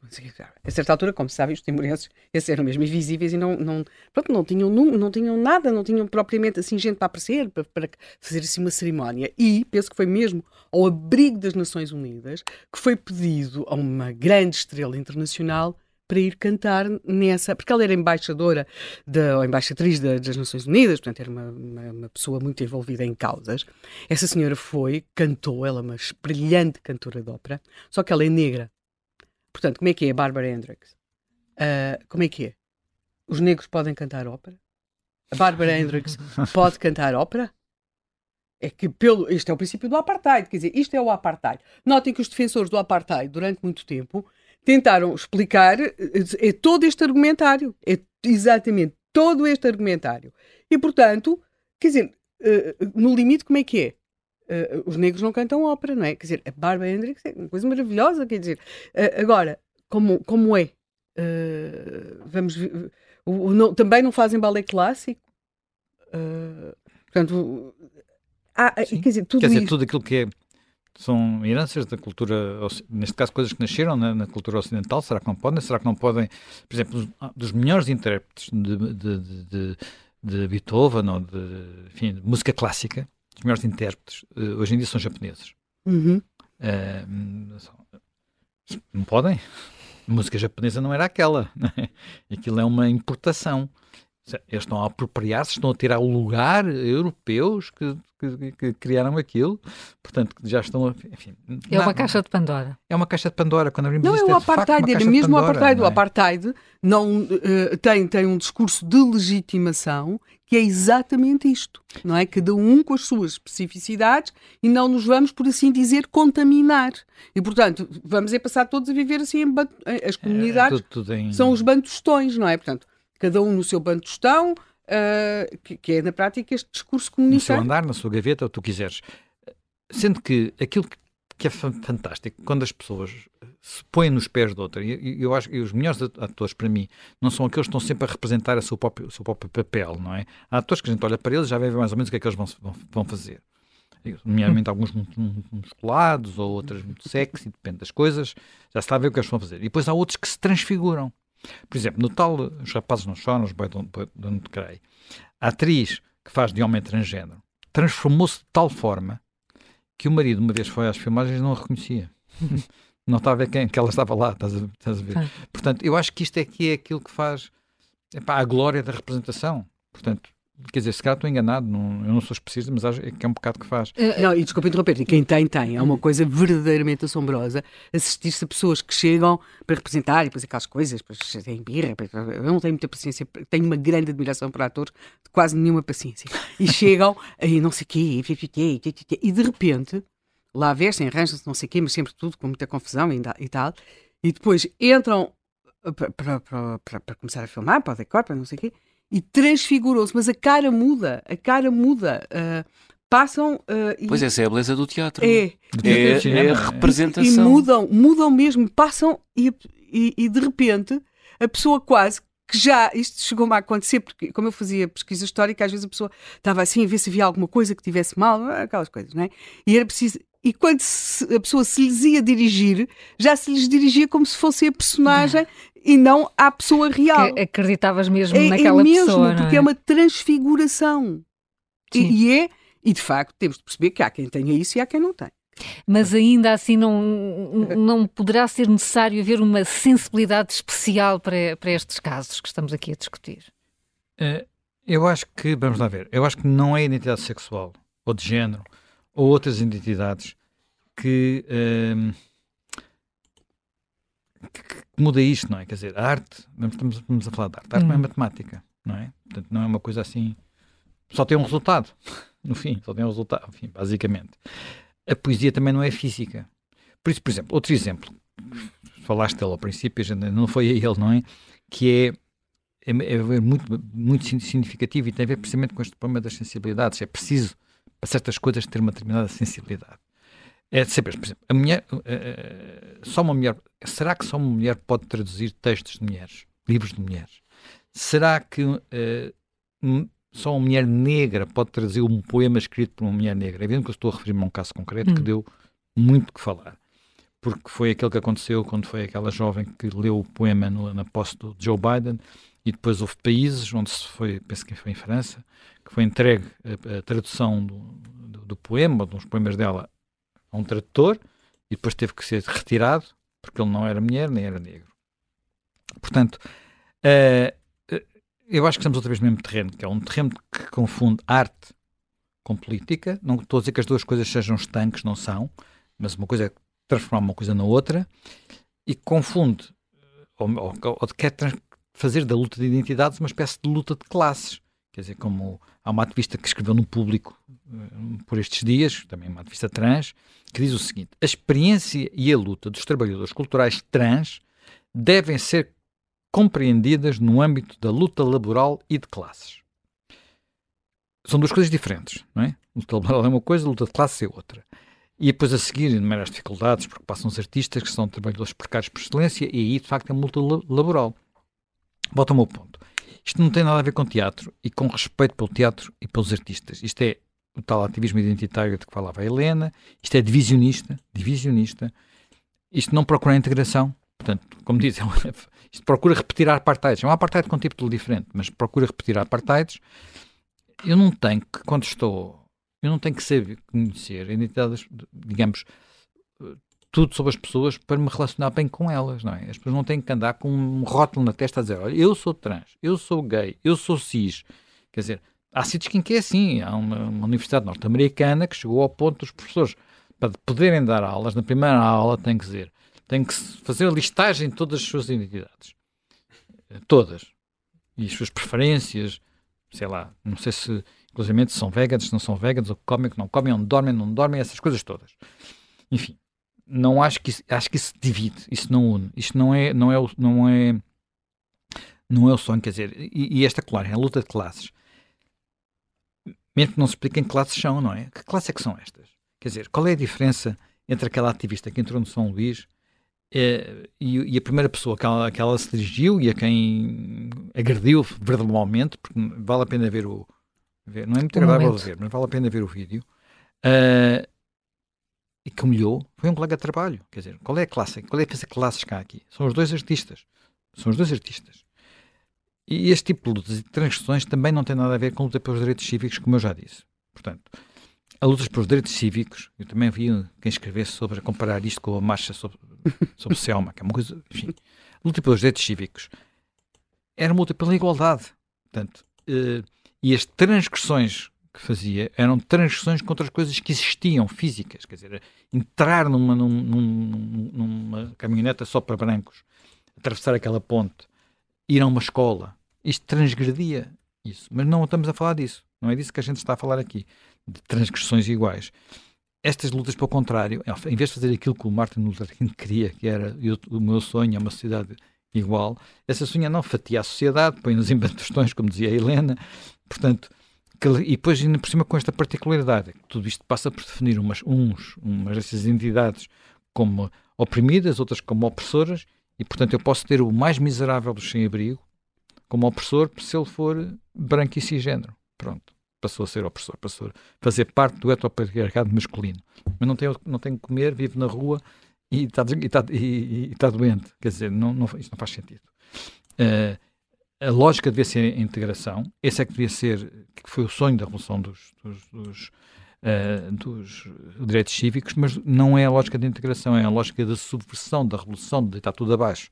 A certa altura, como se sabe, os timorenses esses eram mesmo invisíveis e não, não, pronto, não, tinham, não, não tinham nada, não tinham propriamente assim gente para aparecer, para, para fazer assim uma cerimónia. E penso que foi mesmo ao abrigo das Nações Unidas que foi pedido a uma grande estrela internacional para ir cantar nessa, porque ela era embaixadora da, ou embaixatriz da, das Nações Unidas, portanto era uma, uma, uma, pessoa muito envolvida em causas. Essa senhora foi, cantou, ela é uma brilhante cantora de ópera, só que ela é negra. Portanto, como é que é a Barbara Hendricks? Uh, como é que é? Os negros podem cantar ópera? A Barbara Hendricks pode cantar ópera? É que pelo, isto é o princípio do apartheid, quer dizer, isto é o apartheid. Notem que os defensores do apartheid, durante muito tempo, tentaram explicar é todo este argumentário. É exatamente todo este argumentário. E, portanto, quer dizer, eh, no limite, como é que é? Os negros não cantam ópera, não é? Quer dizer, a Barbara Hendricks é uma coisa maravilhosa, quer dizer. Agora, como, como é? Vamos não, também não fazem balé clássico. portanto, há, quer dizer, tudo quer dizer, tudo aquilo que é são heranças da cultura, neste caso coisas que nasceram na, na, cultura ocidental, será que não podem? Será que não podem, por exemplo, dos melhores intérpretes de, de, de, de Beethoven ou de, enfim, música clássica, os melhores intérpretes, uh, hoje em dia são japoneses. Uhum. Uh, não podem? A música japonesa não era aquela. Né? Aquilo é uma importação. Eles estão a apropriar-se, estão a tirar o lugar europeus que, que, que, criaram aquilo, portanto, já estão a. Enfim, é uma caixa de Pandora. É uma caixa de Pandora. Quando abrimos não, isto, é o apartheid, é mesmo o apartheid. Não é? O apartheid não, uh, tem, tem um discurso de legitimação que é exatamente isto, não é? Cada um com as suas especificidades e não nos vamos, por assim dizer, contaminar. E, portanto, vamos é passar todos a viver assim em as comunidades. É, tudo, tudo em... São os bantustões, não é? Portanto, cada um no seu bantustão, uh, que, que, é na prática este discurso comunitário. No seu andar, na sua gaveta, o que tu quiseres. Sendo que aquilo que, é fantástico, quando as pessoas se põem nos pés de outra, e eu acho que os melhores atores para mim não são aqueles que estão sempre a representar o seu próprio, o seu próprio papel, não é? Há atores que a gente olha para eles e já vê mais ou menos o que é que eles vão, vão, fazer nomeadamente alguns muito, muito musculados ou outras muito sexy, depende das coisas, já se está a ver o que eles vão fazer. E depois há outros que se transfiguram. Por exemplo, no tal Os Rapazes Não Choram, os Boy Don't, Don't Cry, a atriz que faz de homem transgênero transformou-se de tal forma que o marido, uma vez foi às filmagens, não a reconhecia. não estava a ver quem, que ela estava lá, estás a, estás a ver? Ah. Portanto, eu acho que isto é que é aquilo que faz epá, a glória da representação. Portanto, Quer dizer, se calhar estou enganado, não, eu não sou especialista, mas acho que é um bocado que faz. Eh, não, e desculpa interromper, e quem tem, tem. É uma coisa verdadeiramente assombrosa assistir-se a pessoas que chegam para representar e depois aquelas coisas, depois têm birra. Eu não tenho muita paciência, tenho uma grande admiração por atores, quase nenhuma paciência. E chegam e não sei o quê, e de repente, lá vestem, arranjam-se, não sei o quê, mas sempre tudo com muita confusão e tal, e depois entram para, para, para, para começar a filmar, para o decor, para não sei o quê e transfigurou-se, mas a cara muda, a cara muda. Uh, passam. Uh, pois essa é a beleza do teatro. É, é, é a representação. E mudam, mudam mesmo, passam e, e, e, de repente a pessoa quase que já, isto chegou-me a acontecer, porque como eu fazia pesquisa histórica, às vezes a pessoa estava assim a ver se havia alguma coisa que tivesse mal, aquelas coisas, não é? E era preciso. E quando se, a pessoa se lhes ia dirigir, já se lhes dirigia como se fosse a personagem e não à pessoa real. Que acreditavas mesmo é, naquela é mesmo, pessoa. Porque é? é? uma transfiguração. E, e, é, e de facto temos de perceber que há quem tenha isso e há quem não tem. Mas ainda assim não, não poderá ser necessário haver uma sensibilidade especial para, para estes casos que estamos aqui a discutir? Uh, eu acho que, vamos lá ver, eu acho que não é identidade sexual ou de género ou outras identidades que, uh, que, que, muda isto, não é? Quer dizer, a arte, estamos, estamos a falar de arte, a arte hum. não é matemática, não é? Portanto, não é uma coisa assim, só tem um resultado, no fim, só tem um resultado, enfim, basicamente a poesia também não é física. Por isso, por exemplo, outro exemplo, falaste dele ao princípio, não foi a ele, não é? Que é, é, é muito, muito significativo e tem a ver precisamente com este problema das sensibilidades. É preciso, para certas coisas, ter uma determinada sensibilidade. É de saber, por exemplo, a mulher, uh, só uma mulher, será que só uma mulher pode traduzir textos de mulheres, livros de mulheres? Será que uh, só uma mulher negra pode trazer um poema escrito por uma mulher negra. É evidente que eu estou a referir-me a um caso concreto hum. que deu muito que falar. Porque foi aquele que aconteceu quando foi aquela jovem que leu o poema no, na posse do Joe Biden e depois houve países onde se foi, penso que foi em França, que foi entregue a, a tradução do, do, do poema, de uns poemas dela, a um tradutor e depois teve que ser retirado porque ele não era mulher nem era negro. Portanto, uh, eu acho que estamos outra vez no mesmo terreno, que é um terreno que confunde arte com política. Não estou a dizer que as duas coisas sejam estanques, não são, mas uma coisa é transformar uma coisa na outra e confunde, ou, ou, ou quer fazer da luta de identidades uma espécie de luta de classes. Quer dizer, como há uma ativista que escreveu no público uh, por estes dias, também uma ativista trans, que diz o seguinte: a experiência e a luta dos trabalhadores culturais trans devem ser compreendidas no âmbito da luta laboral e de classes. São duas coisas diferentes, não é? Luta laboral é uma coisa, luta de classe é outra. E depois a seguir enumerar as dificuldades, porque passam os artistas que são trabalhadores precários por excelência, e aí de facto é uma luta laboral. Volta ao meu ponto. Isto não tem nada a ver com teatro e com respeito pelo teatro e pelos artistas. Isto é o tal ativismo identitário de que falava a Helena, isto é divisionista, divisionista, isto não procura a integração, portanto, como diz, é isto procura repetir apartheid. É um apartheid com um título diferente, mas procura repetir apartheids. Eu não tenho que, quando estou, eu não tenho que saber conhecer identidades, digamos, tudo sobre as pessoas para me relacionar bem com elas, não é? As pessoas não têm que andar com um rótulo na testa a dizer, olha, eu sou trans, eu sou gay, eu sou cis. Quer dizer, há sítios em que é assim. Há uma, uma universidade norte-americana que chegou ao ponto dos professores, para poderem dar aulas, na primeira aula tem que dizer tem que fazer a listagem de todas as suas identidades. Todas. E as suas preferências, sei lá, não sei se, inclusive, se são veganos, se não são veganos, ou comem, que não comem, onde dormem, não dormem, essas coisas todas. Enfim, não acho que isso, acho que isso divide, isso não une. Isto não é, não é, não é, não é o sonho, quer dizer, e, e esta, claro, é a luta de classes. Mesmo que não se expliquem que classes são, não é? Que classes é que são estas? Quer dizer, qual é a diferença entre aquela ativista que entrou no São Luís é, e, e, a primeira pessoa que ela, que ela se dirigiu e a quem agrediu verbalmente, porque vale a pena ver o. Ver, não é muito agradável ver, mas vale a pena ver o vídeo. Uh, e que humilhou foi um colega de trabalho. Quer dizer, qual é a classe? Qual é a classe cá aqui? São os dois artistas. São os dois artistas. E este tipo de lutas e transições também não tem nada a ver com luta pelos direitos cívicos, como eu já disse. Portanto, a luta pelos direitos cívicos, eu também vi quem escrevesse sobre comparar isto com a marcha sobre, sobre Selma, que é uma coisa, enfim, a luta pelos direitos cívicos era uma luta pela igualdade. Portanto, uh, e as transgressões que fazia eram transgressões contra as coisas que existiam, físicas, quer dizer, entrar numa, num, num, numa caminhoneta só para brancos, atravessar aquela ponte, ir a uma escola, isto transgredia isso. Mas não estamos a falar disso. Não é disso que a gente está a falar aqui de transgressões iguais. Estas lutas, pelo contrário, em vez de fazer aquilo que o Martin Luther King queria, que era eu, o meu sonho é uma sociedade igual, essa sonha não fatia a sociedade, põe-nos em bastões, como dizia a Helena, portanto, e depois ainda por cima com esta particularidade, que tudo isto passa por definir umas, uns, umas dessas entidades como oprimidas, outras como opressoras, e portanto eu posso ter o mais miserável dos sem-abrigo, como opressor se ele for branco e cisgênero. Pronto, passou a ser opressor, passou a fazer parte do heteropatriarcado masculino. Mas não tem, não tem que comer, vive na rua e está, e está, e, e está doente. Quer dizer, não, não, isto não faz sentido. Uh, a lógica devia ser a integração. Esse é que devia ser, que foi o sonho da Revolução dos, dos, dos, uh, dos direitos cívicos, mas não é a lógica de integração, é a lógica da subversão, da revolução, de deitar tudo abaixo.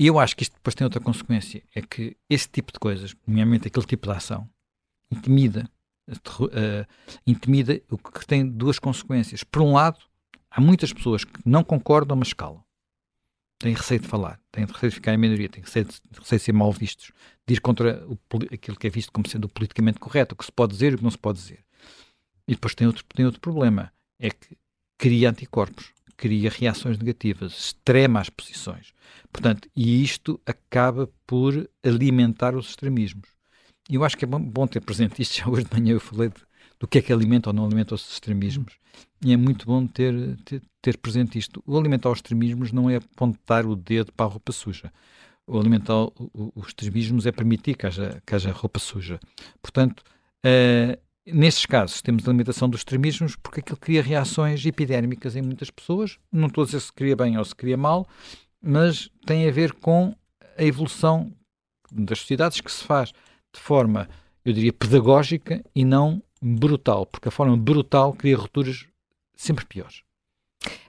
E eu acho que isto depois tem outra consequência, é que esse tipo de coisas, nomeadamente aquele tipo de ação, intimida, uh, intimida o que tem duas consequências. Por um lado, há muitas pessoas que não concordam, mas calam. Têm receio de falar, têm receio de ficar em minoria, têm receio de, receio de ser mal vistos, de ir contra o, aquilo que é visto como sendo o politicamente correto, o que se pode dizer e o que não se pode dizer. E depois tem outro, tem outro problema, é que cria anticorpos cria reações negativas, extrema as posições. Portanto, e isto acaba por alimentar os extremismos. E eu acho que é bom, ter presente isto. Já hoje de manhã eu falei de, do que é que alimenta ou não alimenta os extremismos. E é muito bom ter, ter, ter presente isto. O alimentar os extremismos não é apontar o dedo para a roupa suja. O alimentar os extremismos é permitir que haja, que haja roupa suja. Portanto, uh, Nestes casos, temos a limitação dos extremismos porque aquilo cria reações epidérmicas em muitas pessoas. Não estou a dizer se cria bem ou se cria mal, mas tem a ver com a evolução das sociedades que se faz de forma, eu diria, pedagógica e não brutal, porque a forma brutal cria rupturas sempre piores.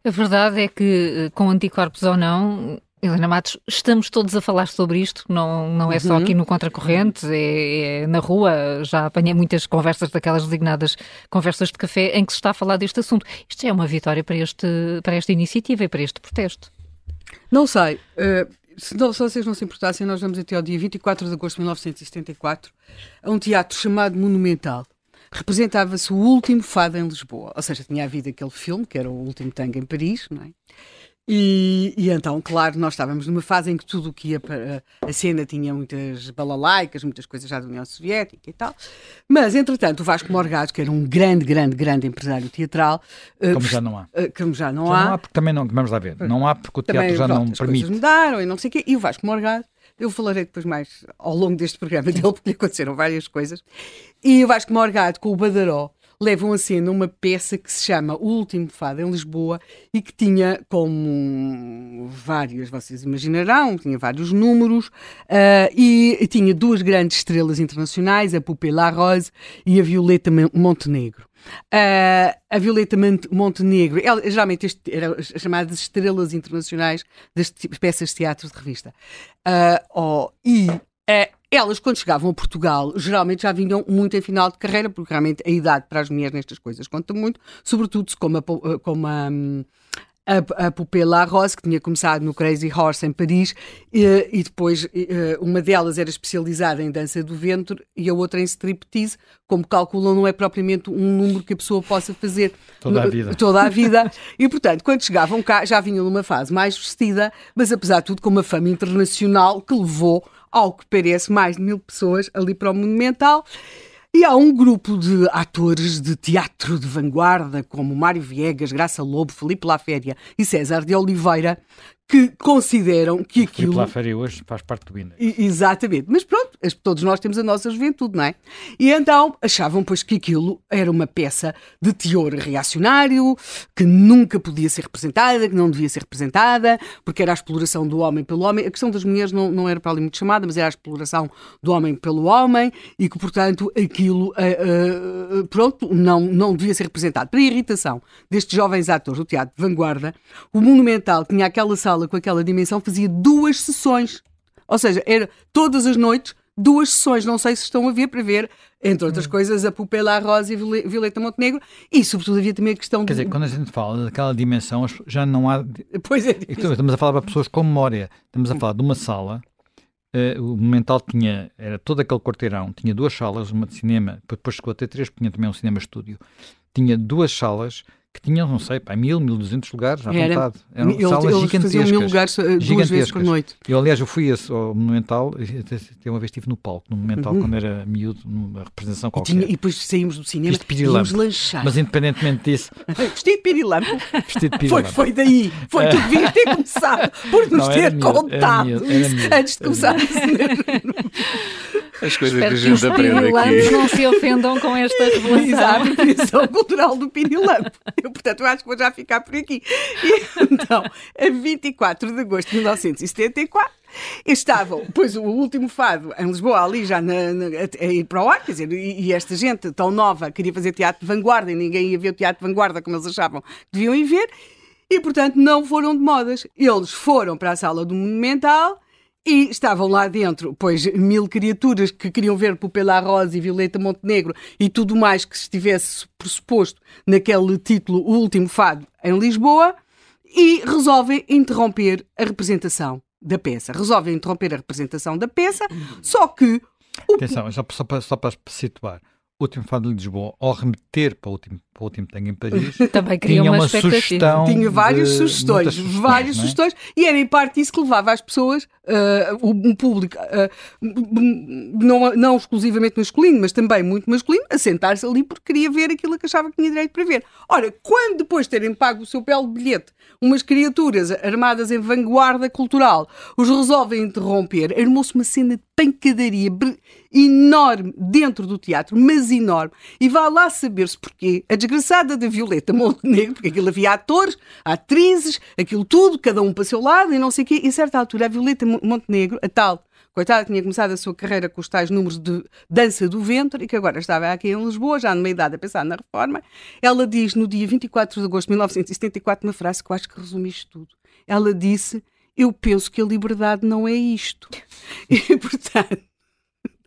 A verdade é que, eh, com anticorpos ou não, Helena Matos, estamos todos a falar sobre isto, não, não é uhum. só aqui no Contracorrente, é, é, na rua. Já apanhei muitas conversas daquelas designadas conversas de café em que se está a falar deste assunto. Isto é uma vitória para, este, para esta iniciativa e para este protesto. Não sei. Uh, se, não, se vocês não se importassem, nós vamos até ao dia 24 de agosto de 1974 a um teatro chamado Monumental representava-se o último fado em Lisboa. Ou seja, tinha havido aquele filme, que era o último tango em Paris, não é? E, e, então, claro, nós estávamos numa fase em que tudo o que ia para a cena tinha muitas balalaicas, muitas coisas já da União Soviética e tal. Mas, entretanto, o Vasco Morgado, que era um grande, grande, grande empresário teatral. Eh, como uh, já não há. Uh, como já não já há. não há, porque também não. Vamos lá ver. Não há porque o teatro também, já pronto, não as permite. Coisas mudaram e não sei o quê. E o Vasco Morgado. Eu falarei depois mais ao longo deste programa dele, porque lhe aconteceram várias coisas. E o Vasco Morgado com o Badaró levam a cena uma peça que se chama O Último Fado em Lisboa e que tinha como vários, vocês imaginarão, tinha vários números uh, e, tinha duas grandes estrelas internacionais, a Poupée La Rose e a Violeta Montenegro. Uh, a Violeta Montenegro, ela, geralmente este, era chamadas estrelas internacionais das peças de teatro de revista. Uh, oh, e uh, elas, quando chegavam a Portugal, geralmente já vinham muito em final de carreira, porque realmente a idade para as mulheres nestas coisas conta muito, sobretudo como a, como a, a, a Poupée La Rose, que tinha começado no Crazy Horse em Paris, e, e depois uma delas era especializada em dança do ventre e a outra em striptease. Como calculam, não é propriamente um número que a pessoa possa fazer toda a vida. Toda a vida. e, portanto, quando chegavam cá, já vinham numa fase mais vestida, mas apesar de tudo, com uma fama internacional que levou ao que parece, mais de mil pessoas ali para o Monumental. E há um grupo de atores de teatro de vanguarda, como Mário Viegas, Graça Lobo, Felipe Laféria e César de Oliveira, que consideram que aquilo. Filipe Laféria hoje faz parte do INE. Exatamente. Mas pronto, todos nós temos a nossa juventude, não é? E então achavam, pois, que aquilo era uma peça de teor reacionário, que nunca podia ser representada, que não devia ser representada, porque era a exploração do homem pelo homem. A questão das mulheres não, não era para ali muito chamada, mas era a exploração do homem pelo homem e que, portanto, aquilo, uh, uh, pronto, não, não devia ser representado. Para a irritação destes jovens atores do teatro de vanguarda, o Monumental tinha aquela sala com aquela dimensão fazia duas sessões. Ou seja, era todas as noites duas sessões. Não sei se estão a ver para ver, entre outras hum. coisas, a Pupela Rosa e Violeta Montenegro. E, sobretudo, havia também a questão Quer de... dizer, quando a gente fala daquela dimensão, já não há. Pois é. Estamos a falar para pessoas com memória. Estamos a falar de uma sala. Uh, o Mental tinha, era todo aquele quarteirão, tinha duas salas, uma de cinema, depois chegou a ter três, porque tinha também um cinema estúdio. Tinha duas salas que tinham, não sei, pá, mil, mil duzentos lugares à Era. vontade. Eram Eles, salas eles faziam gigantescas. mil lugares uh, duas vezes por noite. Eu, aliás, eu fui esse, ao Monumental, e até, uma vez estive no palco, no Monumental, Uhum. quando era miúdo, numa representação E, qualquer. tinha- e depois saímos do cinema e íamos lanchar. Mas independentemente disso, Vestido de pirilampo. vestido de Foi, pirilampo. foi daí. Foi tu que devias ter começado por nos Não, ter miúdo, era contado miúdo, era miúdo, antes de começar a. As coisas que a Espero que os gente aprende pirilampos aqui. não se ofendam com esta revelação. Exato, a apropriação cultural do pirilampo. Eu, portanto, eu acho que vou já ficar por aqui. E, então, a 24 de agosto de 1974, estavam, pois o último fado em Lisboa, ali já na- na- a, a ir para o ar, quer dizer, e, e esta gente tão nova queria fazer teatro de vanguarda e ninguém ia ver o teatro de vanguarda como eles achavam que deviam ir ver, e portanto não foram de modas. Eles foram para a sala do Monumental. E estavam lá dentro, pois, mil criaturas que queriam ver Pupila Rosa e Violeta Montenegro e tudo mais que estivesse pressuposto naquele título, O Último Fado, em Lisboa, e resolvem interromper a representação da peça. Resolvem interromper a representação da peça, só que o Atenção, só, só, para, só para situar. O último fado de Lisboa, ao remeter para o último, para o último Tango em Paris, Também tinha uma, uma expectativa. sugestão. tinha várias de- sugestões, sugestões, várias é? sugestões, e era em parte isso que levava as pessoas, ah, um público ah, não, não exclusivamente masculino, mas também muito masculino, a sentar-se ali porque queria ver aquilo que achava que tinha direito para ver. Ora, quando depois de terem pago o seu belo bilhete, umas criaturas armadas em vanguarda cultural os resolvem interromper, armou-se uma cena de pancadaria enorme dentro do teatro, mas enorme, e vá lá saber-se porquê. A desgraçada da Violeta Montenegro, porque aquilo havia atores, atrizes, aquilo tudo, cada um para o seu lado, e não sei o quê, e a certa altura a Violeta Mo- Montenegro, a tal, coitada, tinha começado a sua carreira com os tais números de dança do ventre, e que agora estava aqui em Lisboa, já numa idade a pensar na reforma, ela diz no dia 24 de agosto de 1974 uma frase que eu acho que resume isto tudo. Ela disse, eu penso que a liberdade não é isto. E, portanto,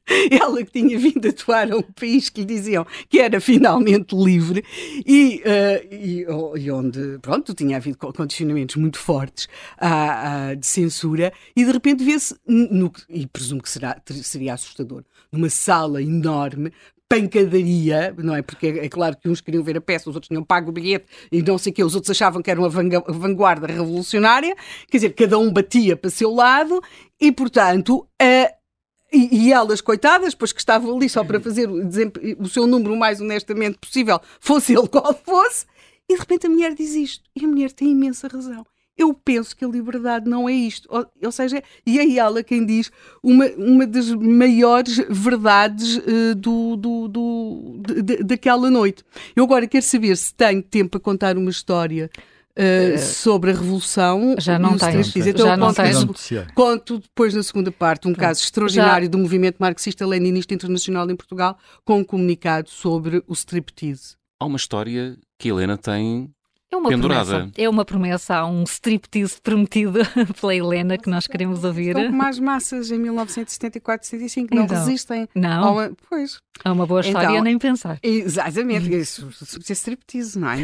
ela que tinha vindo atuar a um país que lhe diziam que era finalmente livre e, eh, e, o- e onde, pronto, tinha havido co- condicionamentos muito fortes ah, de censura e de repente vê-se, e presumo que será, seria assustador, numa sala enorme, pancadaria, não é? Porque é, é claro que uns queriam ver a peça, os outros tinham pago o bilhete e não sei o quê, os outros achavam que era uma vanguarda revolucionária, quer dizer, cada um batia para o seu lado e, portanto, a e, e elas, coitadas, pois que estavam ali só para fazer o, o seu número o mais honestamente possível, fosse ele qual fosse, e de repente a mulher diz isto. E a mulher tem imensa razão. Eu penso que a liberdade não é isto. Ou, ou seja, e é ela quem diz uma, uma das maiores verdades eh, do, do, do- de- daquela noite. Eu agora quero saber se tenho tempo para contar uma história eh, sobre a Revolução. Já e não Já Então eu não Noticiário. Conto depois na segunda parte um caso extraordinário do movimento marxista-leninista internacional em Portugal com um comunicado sobre o striptease. Há uma história que a Helena tem É uma Pendurada. promessa. É uma promessa. Há um striptease prometido pela Helena que nós queremos ouvir. Estão como as massas em 1974 75 não Então, resistem. Não, ao- Pois, é uma boa história Então, nem pensar. exatamente. Isso isso é striptease, não é?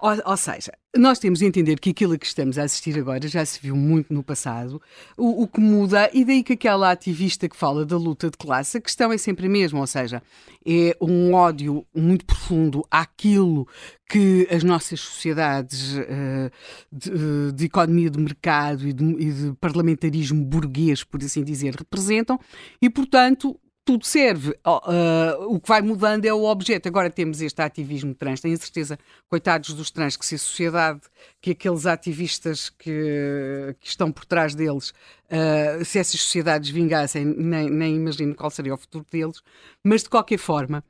Ou, ou seja, nós temos de entender que aquilo a que estamos a assistir agora já se viu muito no passado, o, o que muda, e daí que aquela ativista que fala da luta de classe, a questão é sempre a mesma, ou seja, é um ódio muito profundo àquilo que as nossas sociedades eh, de, eh, de economia de mercado e de, e de parlamentarismo burguês, por assim dizer, representam, e portanto tudo serve. Ah, o que vai mudando é o objeto. Agora temos este ativismo trans. Tenho certeza, coitados dos trans, que se a sociedade, que aqueles ativistas que, que estão por trás deles, ah, se essas sociedades vingassem, nem, nem imagino qual seria o futuro deles. Mas de qualquer forma,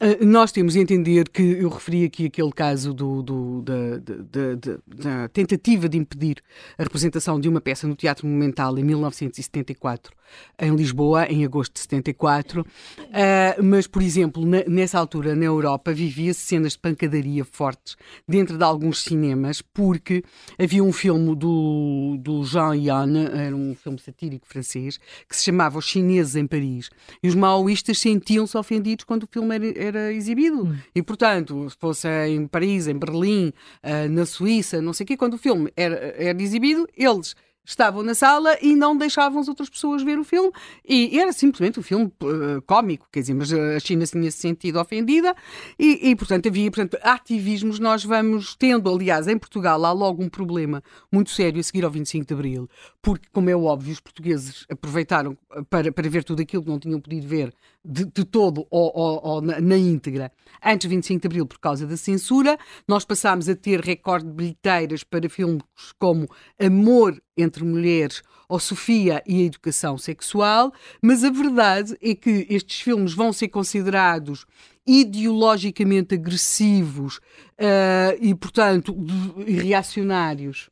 ah, nós temos de entender que eu referi aqui aquele caso do, do- da, da- da- da- tentativa de impedir a representação de uma peça no Teatro Monumental em 1974 em Lisboa, em agosto de 74. Ah, mas, por exemplo, na- nessa altura na Europa vivia-se cenas de pancadaria fortes dentro de alguns cinemas, porque havia um filme do, do Jean Yann, era um filme satírico francês, que se chamava Os Chineses em Paris. E os maoístas sentiam-se ofendidos quando o filme era, era exibido. E, portanto, se fosse em Paris, em Berlim, ah, na Suíça, não sei o quê, quando o filme era, era exibido, eles estavam na sala e não deixavam as outras pessoas ver o filme. E era simplesmente um filme uh, cómico, quer dizer, mas a China tinha se sentido ofendida e, e, portanto, havia portanto, ativismos. Nós vamos tendo, aliás, em Portugal, há logo um problema muito sério a seguir ao 25 de Abril, porque, como é óbvio, os portugueses aproveitaram para, para ver tudo aquilo que não tinham podido ver de, de todo ou, ou, ou na, na, íntegra antes do 25 de Abril por causa da censura. Nós passámos a ter recorde de bilheteiras para filmes como Amor entre Mulheres ou Sofia e a Educação Sexual, mas a verdade é que estes filmes vão ser considerados ideologicamente agressivos uh, e, portanto, reacionários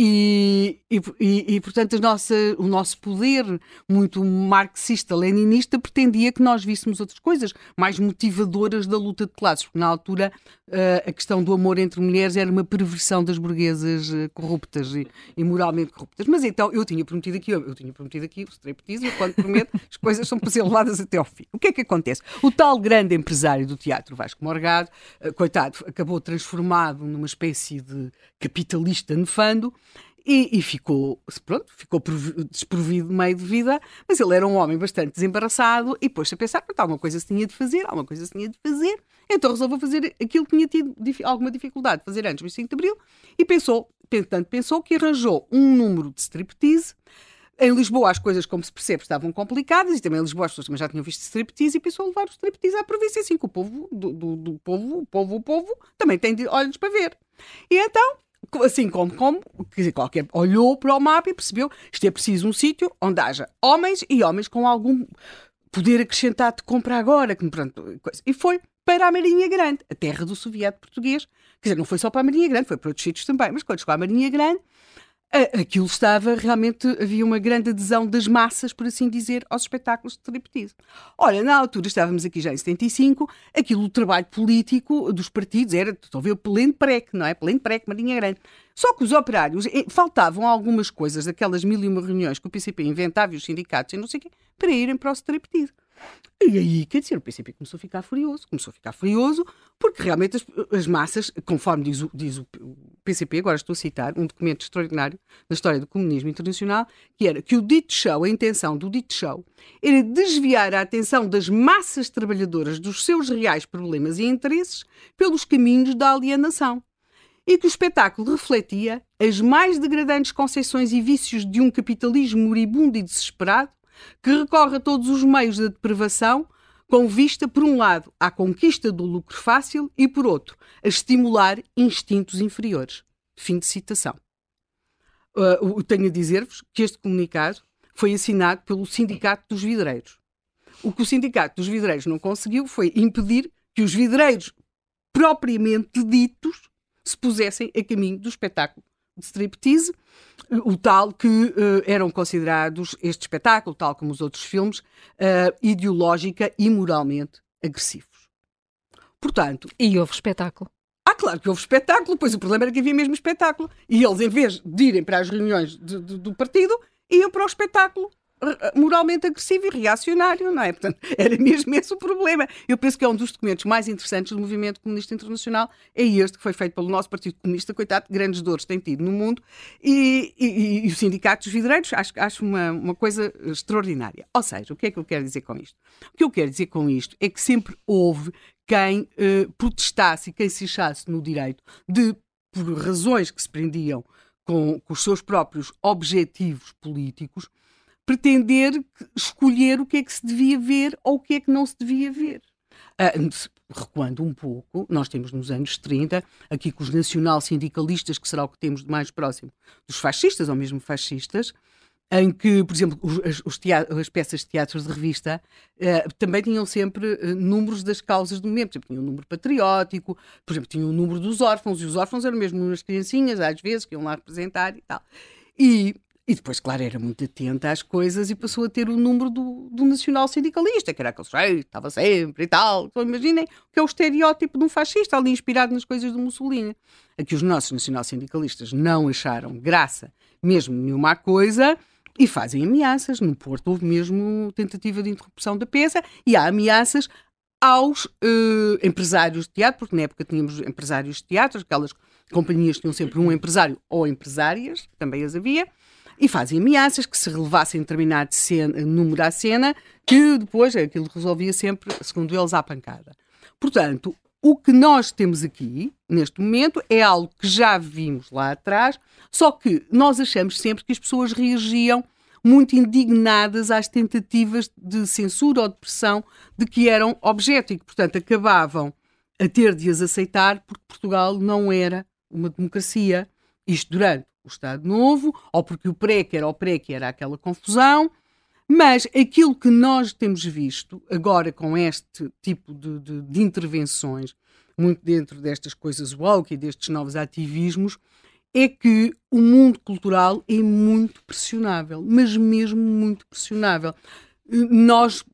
e, e, e, portanto, nossa, o nosso poder muito marxista-leninista pretendia que nós víssemos outras coisas mais motivadoras da luta de classes, porque na altura uh, a questão do amor entre mulheres era uma perversão das burguesas uh, corruptas e, e, moralmente corruptas. Mas então eu tinha prometido aqui, eu, eu tinha prometido aqui o striptease, e quando prometo, as coisas são levadas até ao fim. O que é que acontece? O tal grande empresário do teatro, Vasco Morgado, uh, coitado, acabou transformado numa espécie de capitalista nefando e, e, ficou, pronto, ficou desprovido de meio de vida, mas ele era um homem bastante desembaraçado e pôs-se a pensar que alguma coisa se tinha de fazer, alguma coisa se tinha de fazer, então resolveu fazer aquilo que tinha tido alguma dificuldade de fazer antes do 25 de Abril e pensou, portanto, pensou que arranjou um número de striptease em Lisboa as coisas, como se percebe, estavam complicadas e também em Lisboa as pessoas também já tinham visto striptease e pensou levar o striptease à província, assim que o povo, do, do, do povo, o povo, o povo, também tem olhos para ver. E então assim como, como qualquer olhou para o mapa e percebeu isto é preciso um sítio onde haja homens e homens com algum poder acrescentado de compra agora. Que, pronto, coisa. E foi para a Marinha Grande, a terra do soviético português. Quer dizer, não foi só para a Marinha Grande, foi para outros sítios também, mas quando chegou à Marinha Grande, aquilo estava realmente, havia uma grande adesão das massas, por assim dizer, aos espetáculos de striptease. Olha, na altura estávamos aqui já em 75, aquilo, o trabalho político dos partidos era, estou a ver, pleno prec, não é? Pleno prec, Marinha Grande. Só que os operários, eh, faltavam algumas coisas, daquelas mil e uma reuniões que o PCP inventava e os sindicatos e não sei o quê, para irem para o striptease. E aí, quer dizer, o PCP começou a ficar furioso, começou a ficar furioso, porque realmente as, as massas, conforme diz, o, diz o, PCP, agora estou a citar um documento extraordinário da história do comunismo internacional, que era que o dito show, a intenção do dito show, era desviar a atenção das massas trabalhadoras dos seus reais problemas e interesses pelos caminhos da alienação. E que o espetáculo refletia as mais degradantes concessões e vícios de um capitalismo moribundo e desesperado que recorre a todos os meios da deprivação com vista, por um lado, à conquista do lucro fácil e, por outro, a estimular instintos inferiores. Fim de citação. Uh, tenho a dizer-vos que este comunicado foi assinado pelo Sindicato dos Vidreiros. O que o Sindicato dos Vidreiros não conseguiu foi impedir que os vidreiros propriamente ditos se pusessem a caminho do espetáculo striptease, o tal que uh, eram considerados este espetáculo, tal como os outros filmes, uh, ideológica e moralmente agressivos. Portanto. E houve espetáculo. Ah, claro que houve espetáculo, pois o problema era que havia mesmo espetáculo. E eles, em vez de irem para as reuniões de, de, do partido, iam para o espetáculo moralmente agressivo e reacionário, não é? Portanto, era mesmo esse o problema. Eu penso que é um dos documentos mais interessantes do movimento comunista internacional, é este que foi feito pelo nosso Partido Comunista, coitado, grandes dores tem tido no mundo, e, e, e o Sindicato dos Vidreiros, acho, acho uma, uma coisa extraordinária. Ou seja, o que é que eu quero dizer com isto? O que eu quero dizer com isto é que sempre houve quem eh, protestasse e quem se achasse no direito de, por razões que se prendiam com, com os seus próprios objetivos políticos, pretender escolher o que é que se devia ver ou o que é que não se devia ver. Uh, recuando um pouco, nós temos nos anos 30, aqui com os nacional-sindicalistas, que será o que temos de mais próximo dos fascistas ou mesmo fascistas, em que, por exemplo, os, os teatro, as peças de teatro de revista uh, também tinham sempre uh, números das causas do momento. Por exemplo, tinha um número patriótico, por exemplo, tinha o um número dos órfãos, e os órfãos eram mesmo umas criancinhas, às vezes, que iam lá representar e tal. E e depois, claro, era muito atenta às coisas e passou a ter o número do, do nacional sindicalista, que era aquele cheio, estava sempre e tal. Então imaginem que é o estereótipo de um fascista, ali inspirado nas coisas do Mussolini. A que os nossos nacional sindicalistas não acharam graça mesmo nenhuma coisa e fazem ameaças. No Porto houve mesmo tentativa de interrupção da peça e há ameaças aos uh, empresários de teatro, porque na época tínhamos empresários de teatro, aquelas companhias tinham sempre um empresário ou empresárias, também as havia, e fazem ameaças que se relevassem determinado cena, número à cena, que depois aquilo resolvia sempre, segundo eles, à pancada. Portanto, o que nós temos aqui, neste momento, é algo que já vimos lá atrás, só que nós achamos sempre que as pessoas reagiam muito indignadas às tentativas de censura ou de pressão de que eram objeto e que, portanto, acabavam a ter de as aceitar porque Portugal não era uma democracia. Isto durante o Estado Novo, ou porque o PREC era o PREC era aquela confusão. Mas aquilo que nós temos visto agora com este tipo de, de, de intervenções, muito dentro destas coisas woke e destes novos ativismos, é que o mundo cultural é muito pressionável, mas mesmo muito pressionável. Nós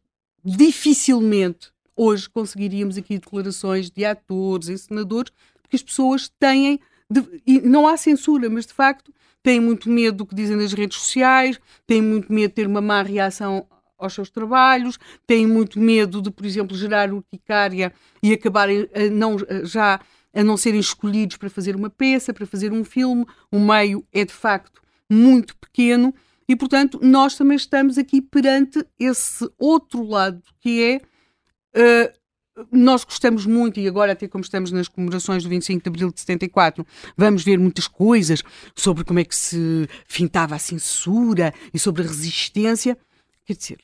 dificilmente hoje conseguiríamos aqui declarações de atores, encenadores, porque as pessoas têm, de, e não há censura, mas de facto têm muito medo do que dizem nas redes sociais, têm muito medo de ter uma má reação aos seus trabalhos, têm muito medo de, por exemplo, gerar urticária e acabarem a não, já a não serem escolhidos para fazer uma peça, para fazer um filme. O meio é de facto muito pequeno e, portanto, nós também estamos aqui perante esse outro lado que é. Uh, nós gostamos muito, e agora, até como estamos nas comemorações do 25 de abril de 74, vamos ver muitas coisas sobre como é que se fintava a censura e sobre a resistência. Quer dizer,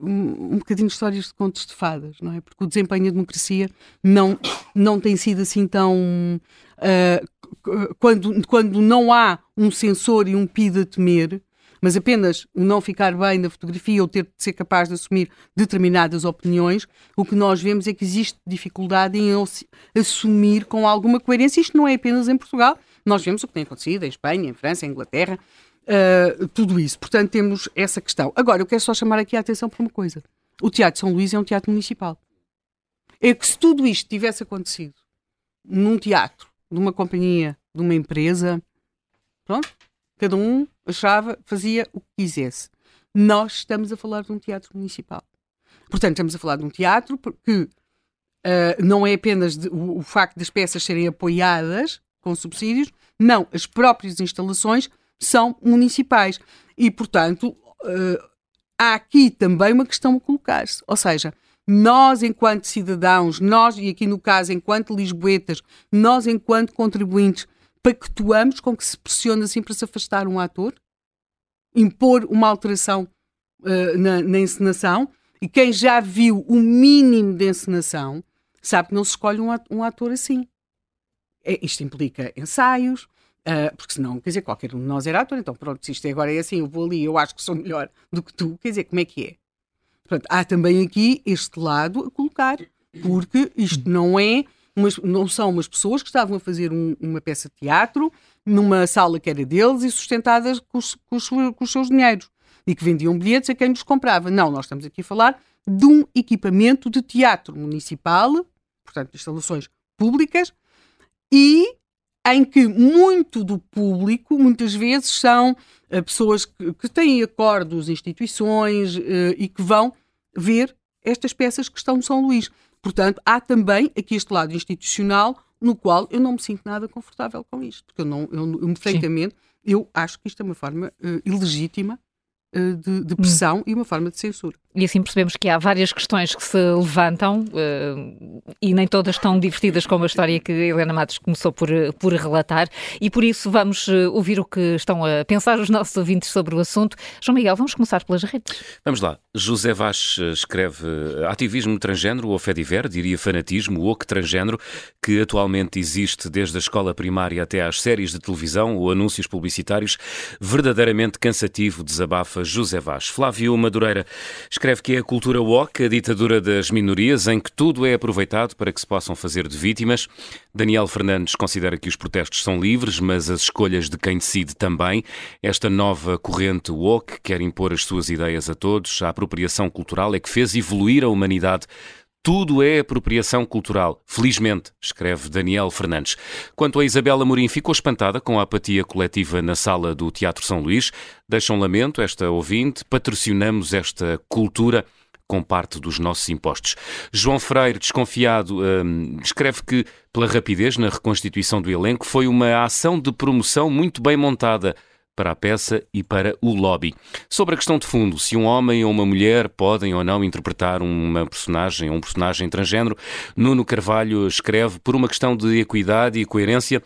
um, bocadinho de histórias de contos de fadas, não é? Porque o desempenho da democracia não, não tem sido assim tão. Uh, quando, quando não há um censor e um PID a temer, mas apenas o não ficar bem na fotografia ou ter de ser capaz de assumir determinadas opiniões, o que nós vemos é que existe dificuldade em assumir com alguma coerência. Isto não é apenas em Portugal, nós vemos o que tem acontecido em Espanha, em França, em Inglaterra, uh, tudo isso. Portanto, temos essa questão. Agora, eu quero só chamar aqui a atenção para uma coisa. O Teatro São Luís é um teatro municipal. É que se tudo isto tivesse acontecido num teatro, numa companhia, de uma empresa, pronto, cada um achava, fazia o que quisesse. Nós estamos a falar de um teatro municipal. Portanto, estamos a falar de um teatro que uh, não é apenas de, o, o facto das peças serem apoiadas com subsídios, não, as próprias instalações são municipais. E, portanto, uh, há aqui também uma questão a colocar-se. Ou seja, nós, enquanto cidadãos, nós, e aqui no caso, enquanto lisboetas, nós, enquanto contribuintes, pactuamos com que se pressione assim para se afastar um ator, impor uma alteração uh, na, na encenação, e quem já viu o mínimo de encenação sabe que não se escolhe um ator assim. É, isto implica ensaios, Uh, porque senão, quer dizer, qualquer um de nós era ator, então pronto, se isto agora é assim, eu vou ali, eu acho que sou melhor do que tu, quer dizer, como é que é? Portanto, há também aqui este lado a colocar, porque isto não é, umas, não são umas pessoas que estavam a fazer um, uma peça de teatro numa sala que era deles e sustentadas com os, com, os, com os seus dinheiros e que vendiam bilhetes a quem nos comprava. Não, nós estamos aqui a falar de um equipamento de teatro municipal, portanto, instalações públicas, e em que muito do público, muitas vezes, são uh, pessoas que, que, têm acordos, instituições uh, e que vão ver estas peças que estão no São Luís. Portanto, há também aqui este lado institucional no qual eu não me sinto nada confortável com isto. Porque eu, não, eu, eu francamente, eu acho que isto é uma forma uh, ilegítima de, de, pressão hum. e uma forma de censura. E assim percebemos que há várias questões que se levantam uh, e nem todas tão divertidas como a história que Helena Matos começou por, por relatar. E por isso vamos uh, ouvir o que estão a pensar os nossos ouvintes sobre o assunto. João Miguel, vamos começar pelas redes. Vamos lá. José Vaz eh, escreve ativismo transgênero ou fediver, diria fanatismo ou que transgênero, que atualmente existe desde a escola primária até às séries de televisão ou anúncios publicitários, verdadeiramente cansativo, desabafa José Vaz. Flávio Madureira escreve escreve que é a cultura woke, a ditadura das minorias, em que tudo é aproveitado para que se possam fazer de vítimas. Daniel Fernandes considera que os protestos são livres, mas as escolhas de quem decide também. Esta nova corrente woke quer impor as suas ideias a todos. A apropriação cultural é que fez evoluir a humanidade tudo é apropriação cultural. Felizmente, escreve Daniel Fernandes. Quanto a Isabela Morim, ficou espantada com a apatia coletiva na sala do Teatro São Luís. Deixa um lamento, esta ouvinte. Patrocinamos esta cultura com parte dos nossos impostos. João Freire, desconfiado, hum, escreve que, pela rapidez na reconstituição do elenco, foi uma ação de promoção muito bem montada para a peça e para o lobby. Sobre a questão de fundo, se um homem ou uma mulher podem ou não interpretar uma personagem ou um personagem transgênero, Nuno Carvalho escreve por uma questão de equidade e coerência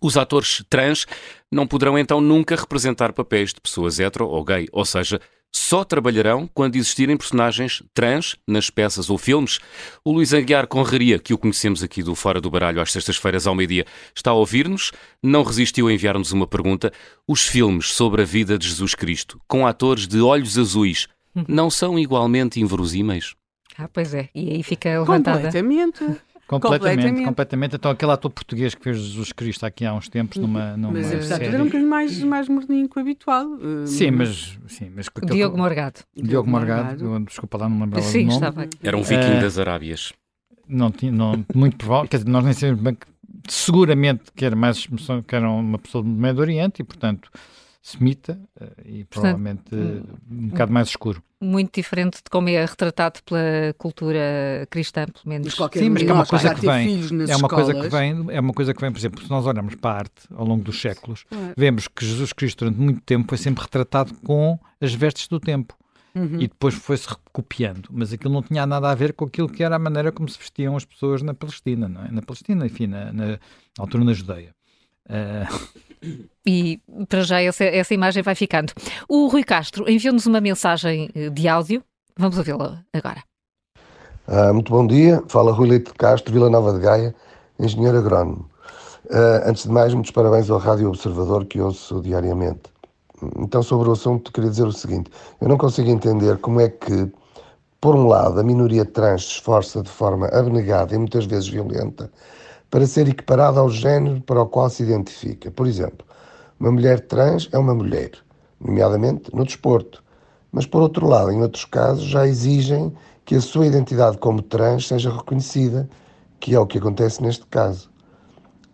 os atores trans não poderão então nunca representar papéis de pessoas hetero ou gay, ou seja, só trabalharão quando existirem personagens trans nas peças ou filmes. O Luís Aguiar Conraria, que o conhecemos aqui do Fora do Baralho às sextas-feiras ao meio-dia, está a ouvir-nos, não resistiu a enviar-nos uma pergunta. Os filmes sobre a vida de Jesus Cristo, com atores de olhos azuis, não são igualmente inverosímeis? Ah, pois é, e aí fica levantada. Completamente. Completamente, Completamente. completamente. Então, aquele ator português que fez Jesus Cristo aqui há uns tempos numa, numa Mas apesar de tudo série. era um bocadinho mais, mais morninho que o habitual. Uh, Sim, mas, sim, mas com aquele- Diogo Morgado. Diogo Morgado, eu- desculpa lá, não me lembrava Sim, do nome. estava aqui. Era um viking Eh, das Arábias. Não tinha, não, muito provável, quer dizer, nós nem sabemos bem que, seguramente que era mais que era uma pessoa do Médio Oriente e, portanto, semita eh, e provavelmente eh, um bocado mais escuro. Muito diferente de como é retratado pela cultura cristã, pelo menos. Mas qualquer Sim, mas que é uma coisa que vem- É uma coisa que vem, é uma coisa que vem, por exemplo, se nós olharmos para a arte ao longo dos séculos, Claro. vemos que Jesus Cristo durante muito tempo foi sempre retratado com as vestes do tempo. Uhum. e depois foi-se recopiando, mas aquilo não tinha nada a ver com aquilo que era a maneira como se vestiam as pessoas na Palestina, não é? Na Palestina, enfim, na, na altura na Judeia. Ah, E para já essa, essa imagem vai ficando. O Rui Castro enviou-nos uma mensagem eh, de áudio. Vamos ouvi-la agora. Ah, muito bom dia, fala Rui Leite Castro, Vila Nova de Gaia, engenheiro agrónomo. Ah, antes de mais, muitos parabéns ao Rádio Observador que ouço diariamente. Então, sobre o assunto, queria dizer o seguinte: eu não consigo entender como é que, por um lado, a minoria trans se esforça de forma abnegada e muitas vezes violenta para ser equiparada ao género para o qual se identifica. Por exemplo, uma mulher trans é uma mulher, nomeadamente no desporto. Mas, por outro lado, em outros casos, já exigem que a sua identidade como trans seja reconhecida, que é o que acontece neste caso.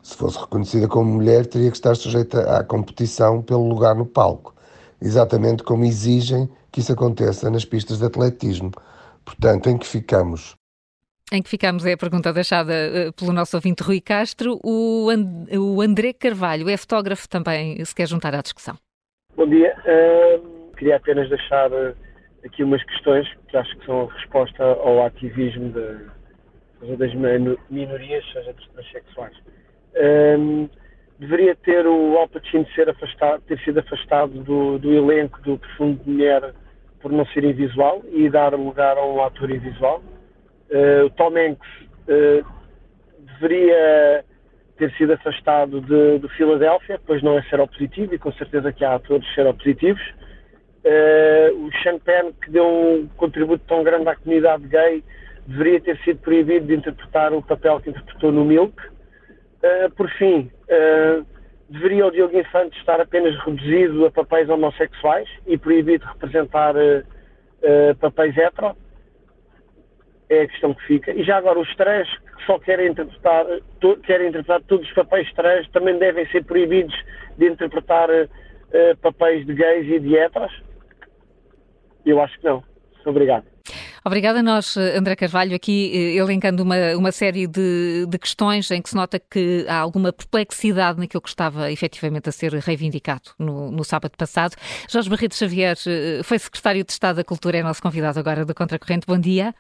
Se fosse reconhecida como mulher, teria que estar sujeita à competição pelo lugar no palco, exatamente como exigem que isso aconteça nas pistas de atletismo. Portanto, em que ficamos? Em que ficamos é a pergunta deixada eh, pelo nosso ouvinte Rui Castro. O, And- o André Carvalho é fotógrafo também, se quer juntar à discussão. Bom dia. Queria apenas deixar eh, aqui umas questões que acho que são a resposta ao ativismo da- seja das minorias, seja dos transexuais. Ahm, deveria ter o Al Pacino ser afastado, ter sido afastado do, do elenco do Profundo de Mulher por não ser invisual e dar lugar a um ator invisual. Eh, o Tom Hanks eh, deveria ter sido afastado de, do Filadélfia, pois não é seropositivo e com certeza que há atores seropositivos. Eh, o Sean Penn, que deu um contributo tão grande à comunidade gay, deveria ter sido proibido de interpretar o papel que interpretou no Milk. Eh, por fim, eh, deveria o Diogo Infante estar apenas reduzido a papéis homossexuais e proibido de representar papéis hetero? É a questão que fica. E já agora, os trans que só querem interpretar, to- querem interpretar todos os papéis trans também devem ser proibidos de interpretar eh, papéis de gays e de heteros? Eu acho que não. Obrigado. Obrigada a nós, eh, André Carvalho, aqui elencando uma, uma série de, de questões em que se nota que há alguma perplexidade naquilo que estava efetivamente a ser reivindicado no, no sábado passado. Jorge Barreto Xavier foi secretário de Estado da Cultura, é nosso convidado agora do Contracorrente. Bom dia.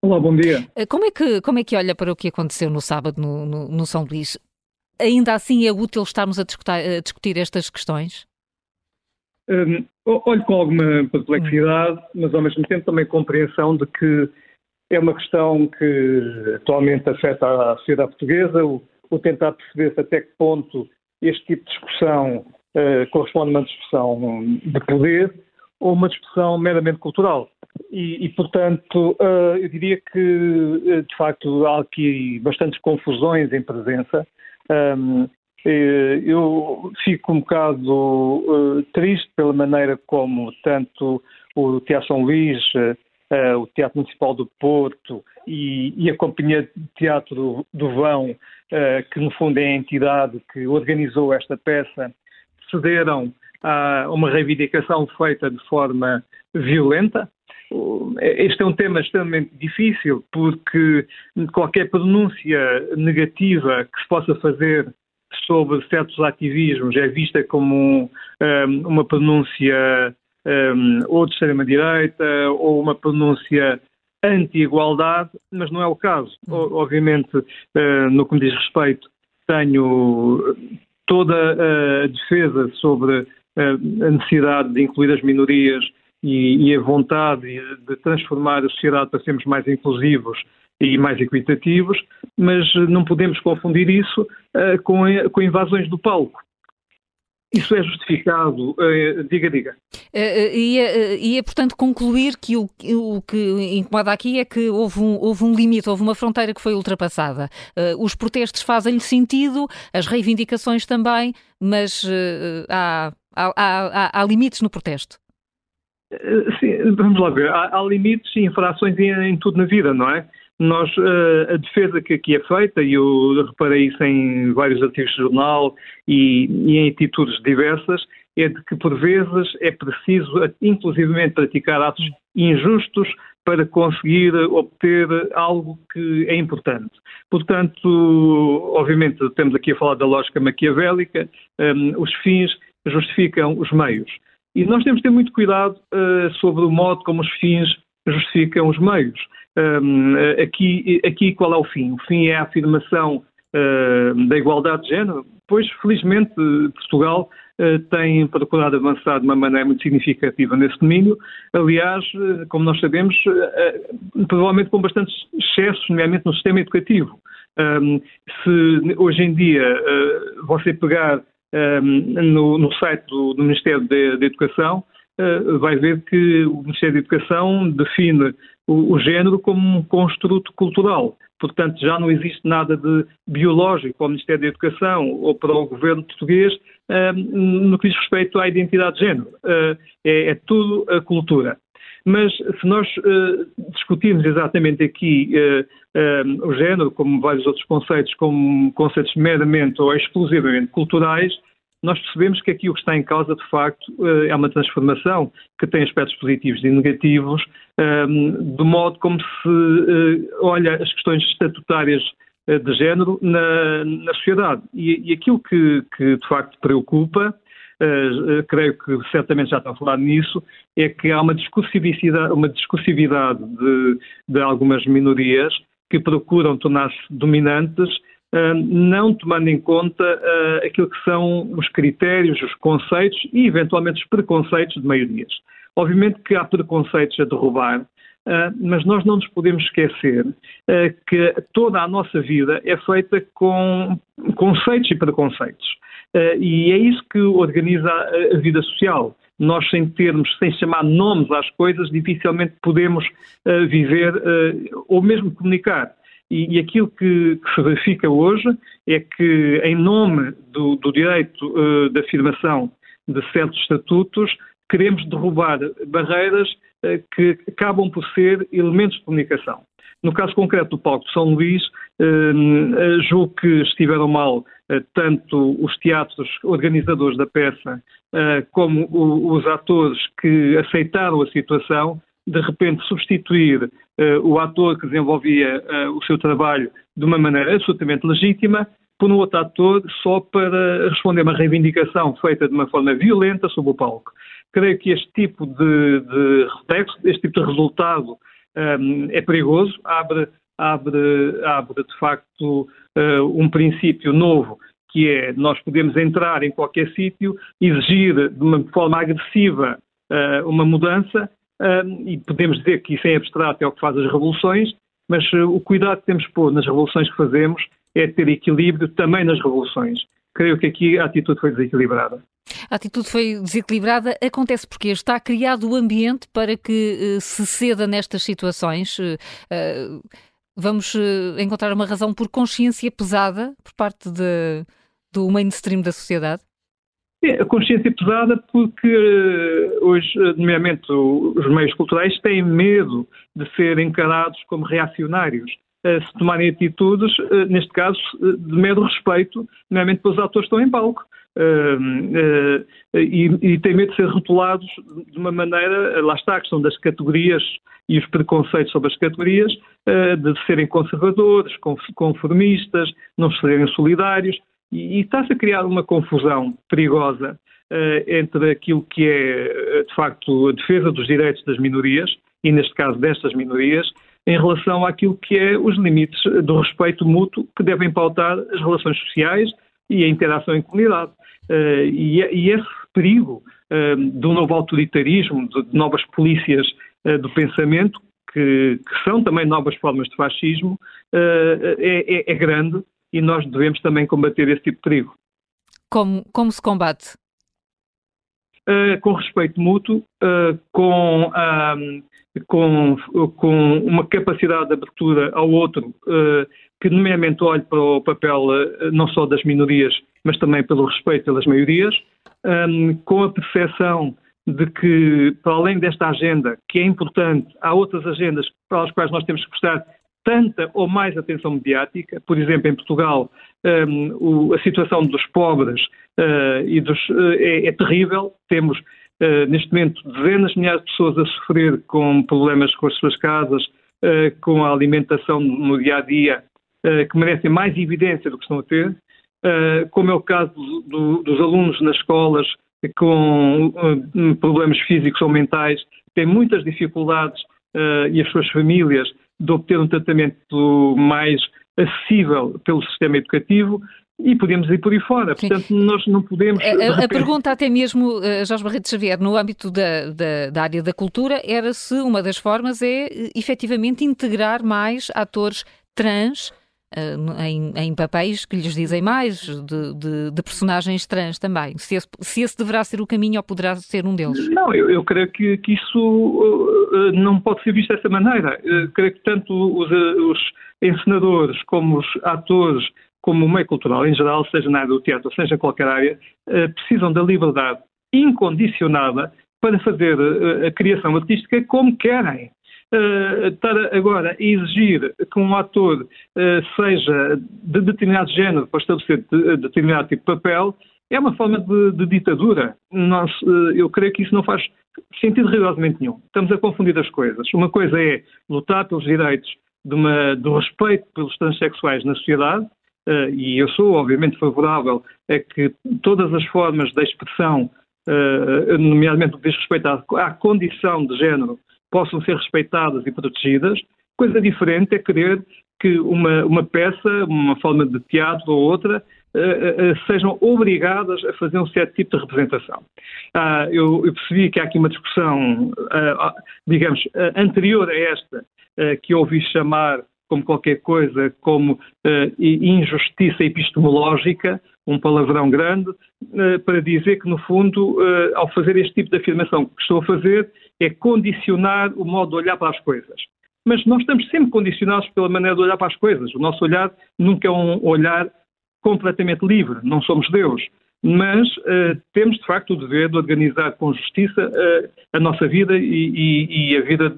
Olá, bom dia. Eh, Como é que, como é que olha para o que aconteceu no sábado no, no, no São Luís? Ainda assim é útil estarmos a discutir, a discutir estas questões? Hum, olho com alguma perplexidade, mas ao mesmo tempo também compreensão de que é uma questão que atualmente afeta a sociedade portuguesa, o, o tentar perceber até que ponto este tipo de discussão eh, corresponde a uma discussão de poder ou uma discussão meramente cultural. E, e, portanto, eh, eu diria que, eh, de facto, há aqui bastantes confusões em presença. Eh, Eu fico um bocado triste pela maneira como tanto o Teatro São Luís, o Teatro Municipal do Porto e, e a Companhia de Teatro do, Vão, que no fundo é a entidade que organizou esta peça, cederam a uma reivindicação feita de forma violenta. Este é um tema extremamente difícil porque qualquer pronúncia negativa que se possa fazer sobre certos ativismos é vista como um, uma pronúncia um, ou de extrema-direita ou uma pronúncia anti-igualdade, mas não é o caso. O, obviamente, uh, no que me diz respeito, tenho toda a defesa sobre a necessidade de incluir as minorias e, e a vontade de transformar a sociedade para sermos mais inclusivos e mais equitativos, mas não podemos confundir isso uh, com, com invasões do palco. Isso é justificado, uh, diga, diga. Uh, ia, ia, portanto, concluir que o, o, que incomoda aqui é que houve um, houve um limite, houve uma fronteira que foi ultrapassada. Uh, os protestos fazem-lhe sentido, as reivindicações também, mas há, há, há, há limites no protesto. Sim, vamos lá ver. Há, há limites e infrações em, em, tudo na vida, não é? Nós, uh, a defesa que aqui é feita, e eu reparei isso em vários artigos de jornal e, e, em atitudes diversas, é de que por vezes é preciso, inclusivamente, praticar atos injustos para conseguir obter algo que é importante. Portanto, obviamente, temos aqui a falar da lógica maquiavélica, um, os fins justificam os meios. E nós temos de ter muito cuidado uh, sobre o modo como os fins justificam os meios. Um, aqui, aqui qual é o fim? O fim é a afirmação uh, da igualdade de género? Pois, felizmente, Portugal uh, tem procurado avançar de uma maneira muito significativa nesse domínio. Aliás, como nós sabemos, provavelmente com bastantes excessos, nomeadamente no sistema educativo. Um, se hoje em dia você pegar no, no, site do, do Ministério da Educação, uh, vai ver que o Ministério da Educação define o, o, género como um construto cultural. Portanto, já não existe nada de biológico para o Ministério da Educação ou para o governo português no que diz respeito à identidade de género. Uh, é, é tudo a cultura. Mas se nós uh, discutirmos exatamente aqui uh, uh, o género, como vários outros conceitos, como conceitos meramente ou exclusivamente culturais, nós percebemos que aqui o que está em causa, de facto, é uma transformação que tem aspectos positivos e negativos, de modo como se olha as questões estatutárias de género na, na sociedade. E, e aquilo que, que, de facto, preocupa uh, creio que certamente já está a falar nisso, é que há uma discursividade, uma discursividade de, de algumas minorias que procuram tornar-se dominantes, uh, não tomando em conta aquilo que são os critérios, os conceitos e, eventualmente, os preconceitos de maiorias. Obviamente que há preconceitos a derrubar, mas nós não nos podemos esquecer que toda a nossa vida é feita com conceitos e preconceitos. Uh, e é isso que organiza a, vida social. Nós, sem termos, sem chamar nomes às coisas, dificilmente podemos uh, viver uh, ou mesmo comunicar. E, aquilo que, que, se verifica hoje é que, em nome do, do direito de afirmação de certos estatutos, queremos derrubar barreiras que acabam por ser elementos de comunicação. No caso concreto do Palco de São Luís, eh, julgo que estiveram mal eh, tanto os teatros organizadores da peça eh, como os atores que aceitaram a situação, de repente substituir o ator que desenvolvia o seu trabalho de uma maneira absolutamente legítima por um outro ator só para responder a uma reivindicação feita de uma forma violenta sobre o palco. Creio que este tipo de, de reflexo, este tipo de resultado um, é perigoso, abre, abre, abre de facto uh, um princípio novo que é nós podemos entrar em qualquer sítio, exigir de uma forma agressiva uh, uma mudança uh, e podemos dizer que isso é abstrato, é o que faz as revoluções, mas uh, o cuidado que temos de pôr nas revoluções que fazemos é ter equilíbrio também nas revoluções. Creio que aqui a atitude foi desequilibrada. A atitude foi desequilibrada. Acontece porque está criado o ambiente para que uh, se ceda nestas situações. Uh, vamos encontrar uma razão por consciência pesada por parte de, do mainstream da sociedade? É, a consciência pesada porque hoje, nomeadamente, os meios culturais têm medo de ser encarados como reacionários. Se tomarem atitudes, neste caso, de mero respeito, nomeadamente pelos atores que estão em palco. Uh, uh, e, e medo de ser rotulados de uma maneira, lá está a questão das categorias e os preconceitos sobre as categorias, uh, de serem conservadores, conformistas, não serem solidários. E, e está-se a criar uma confusão perigosa entre aquilo que é, de facto, a defesa dos direitos das minorias, e neste caso destas minorias, em relação àquilo que é os limites do respeito mútuo que devem pautar as relações sociais e a interação em comunidade. Uh, e, e, esse perigo uh, do novo autoritarismo, de, novas polícias uh, do pensamento, que, que, são também novas formas de fascismo, é, é, é, grande e nós devemos também combater esse tipo de perigo. Como, como se combate? com respeito mútuo, com com, com uma capacidade de abertura ao outro, uh, que nomeadamente olhe para o papel uh, não só das minorias, mas também pelo respeito pelas maiorias, um, com a percepção de que, para além desta agenda, que é importante, há outras agendas para as quais nós temos que prestar tanta ou mais atenção mediática. Por exemplo, em Portugal, um, o, a situação dos pobres uh, e dos, uh, é, é, terrível. Temos uh, neste momento, dezenas de milhares de pessoas a sofrer com problemas com as suas casas, com a alimentação no dia a dia, uh, que merecem mais evidência do que estão a ter, como é o caso do, dos alunos nas escolas com problemas físicos ou mentais, têm muitas dificuldades e as suas famílias de obter um tratamento mais acessível pelo sistema educativo e podemos ir por aí fora. Sim. Portanto, nós não podemos. A, a pergunta, até mesmo, Jorge Barreto Xavier, no âmbito da, da, da, área da cultura, era se uma das formas é eh, efetivamente integrar mais atores trans. Uh, em, em, papéis que lhes dizem mais, de, de, de personagens trans também. Se esse, se esse, deverá ser o caminho ou poderá ser um deles? Não, eu, eu creio que, que isso uh, não pode ser visto dessa maneira. creio que tanto os, os encenadores como os atores como o meio cultural em geral, seja na área do teatro, seja em qualquer área, precisam da liberdade incondicionada para fazer a criação artística como querem. Uh, estar agora a exigir que um ator uh, seja de determinado género para estabelecer de, determinado tipo de papel é uma forma de, de ditadura. Nós, uh, eu creio que isso não faz sentido rigorosamente nenhum. Estamos a confundir as coisas. Uma coisa é lutar pelos direitos uma, do respeito pelos transexuais na sociedade uh, e eu sou obviamente favorável a que todas as formas de expressão, uh, nomeadamente no que diz respeito à, à condição de género, possam ser respeitadas e protegidas. Coisa diferente é querer que uma, uma peça, uma forma de teatro ou outra, uh, uh, sejam obrigadas a fazer um certo tipo de representação. Uh, eu, eu, percebi que há aqui uma discussão, digamos, anterior a esta, que ouvi chamar como qualquer coisa, como injustiça epistemológica, um palavrão grande, para dizer que, no fundo, ao fazer este tipo de afirmação que estou a fazer, é condicionar o modo de olhar para as coisas. Mas nós estamos sempre condicionados pela maneira de olhar para as coisas. O nosso olhar nunca é um olhar completamente livre, não somos Deus. Mas temos, de facto, o dever de organizar com justiça a nossa vida e, e, e a vida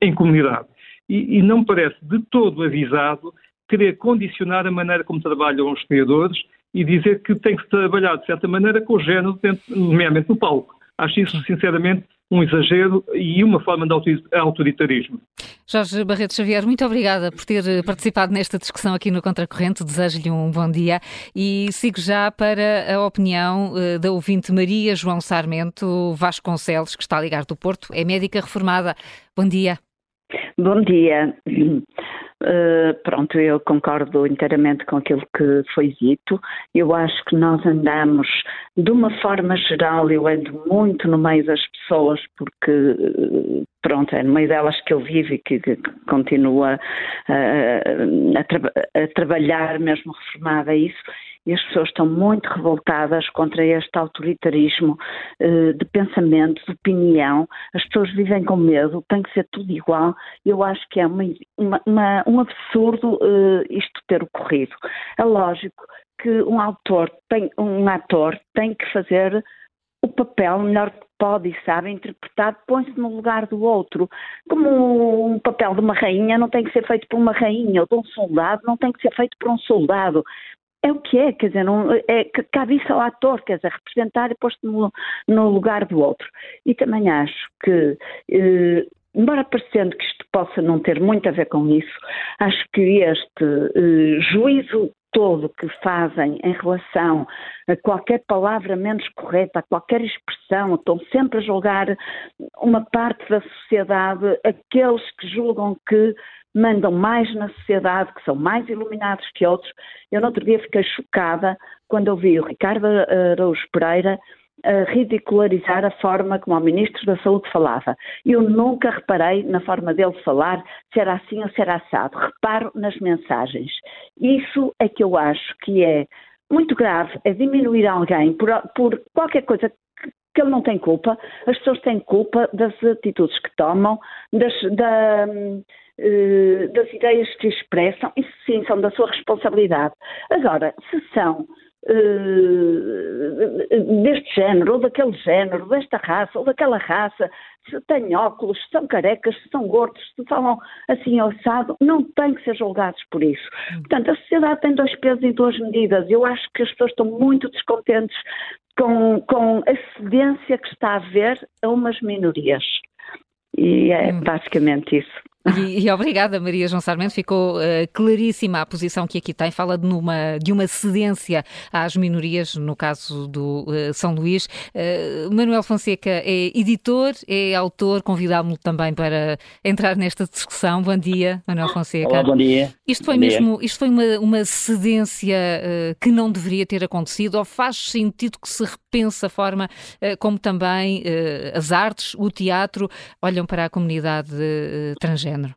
em comunidade e, e não me parece de todo avisado querer condicionar a maneira como trabalham os criadores e dizer que tem que trabalhar de certa maneira com o género, nomeadamente no palco. Acho isso, sinceramente, um exagero e uma forma de autoritarismo. Jorge Barreto Xavier, muito obrigada por ter participado nesta discussão aqui no Contracorrente. Desejo-lhe um bom dia e sigo já para a opinião eh, da ouvinte Maria João Sarmento Vasconcelos, que está a ligar do Porto. É médica reformada. Bom dia. Bom dia. Uh, pronto, eu concordo inteiramente com aquilo que foi dito. Eu acho que nós andamos, de uma forma geral, eu ando muito no meio das pessoas, porque, uh, pronto, é no meio delas que eu vivo e que, que continua a, tra a trabalhar, mesmo reformada isso e as pessoas estão muito revoltadas contra este autoritarismo eh, de pensamento, de opinião. As pessoas vivem com medo, tem que ser tudo igual. Eu acho que é uma, uma, um absurdo eh, isto ter ocorrido. É lógico que um autor tem, um ator tem que fazer o papel melhor que pode e sabe interpretar, põe-se no lugar do outro. Como um papel de uma rainha não tem que ser feito por uma rainha, ou de um soldado não tem que ser feito por um soldado é o que é, quer dizer, não, é, cabe isso ao ator, quer dizer, representar e posto no, no lugar do outro. E também acho que, eh, embora parecendo que isto possa não ter muito a ver com isso, acho que este eh, juízo todo que fazem em relação a qualquer palavra menos correta, a qualquer expressão, estão sempre a julgar uma parte da sociedade, aqueles que julgam que mandam mais na sociedade, que são mais iluminados que outros. Eu no outro dia fiquei chocada quando ouvi o Ricardo Araújo Pereira a ridicularizar a forma como o Ministro da Saúde falava. Eu nunca reparei na forma dele falar se era assim ou se era assado. Reparo nas mensagens. Isso é que eu acho que é muito grave, é diminuir alguém por, por qualquer coisa que ele não tem culpa, as pessoas têm culpa das atitudes que tomam, das, da, eh, das ideias que expressam, isso sim são da sua responsabilidade. Agora, se são uh, deste género, ou daquele género, desta raça, ou daquela raça, se têm óculos, se são carecas, se são gordos, se falam assim alçado, não têm que ser julgados por isso. Portanto, a sociedade tem dois pesos e duas medidas. Eu acho que as pessoas estão muito descontentes com, com a cedência que está a haver a umas minorias. E é hum. basicamente isso. E, e, obrigada, Maria João Sarmento. Ficou uh, claríssima a posição que aqui tem. Fala de, numa, de uma cedência às minorias, no caso do uh, São Luís. Uh, Manuel Fonseca é editor, é autor. Convidámo-lo também para entrar nesta discussão. Bom dia, Manuel Fonseca. Olá, bom dia. Isto foi bom mesmo, dia. isto foi uma, uma cedência que não deveria ter acontecido ou faz sentido que se repense a forma como também as artes, o teatro olham para a comunidade transgênero? Género?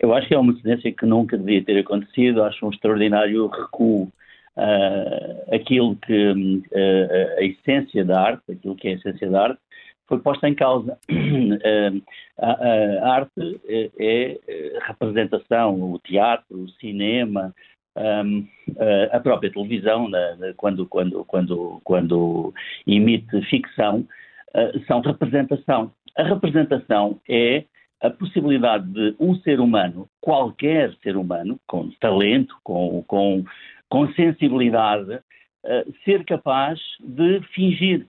Eu acho que é uma tendência que nunca devia ter acontecido, acho um extraordinário recuo. Uh, aquilo que uh, a essência da arte, aquilo que é a essência da arte, foi posta em causa. Uh, a, a, arte é, é, representação, o teatro, o cinema, um, a própria televisão, quando, quando, quando, quando emite ficção, são representação. A representação é a possibilidade de um ser humano, qualquer ser humano, com talento, com, com, com sensibilidade, uh, ser capaz de fingir.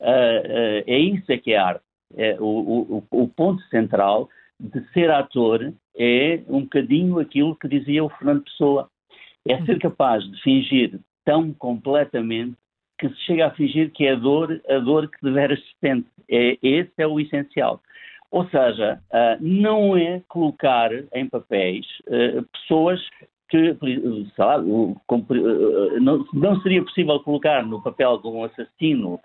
Uh, uh, é isso é que é arte. É, o, o, o, ponto central de ser ator é um bocadinho aquilo que dizia o Fernando Pessoa. É ser capaz de fingir tão completamente que se chega a fingir que é a dor, a dor que deveras se sente. É, esse é o essencial. Ou seja, uh, não é colocar em papéis uh, pessoas que, sei lá, não, não, seria possível colocar no papel de um assassino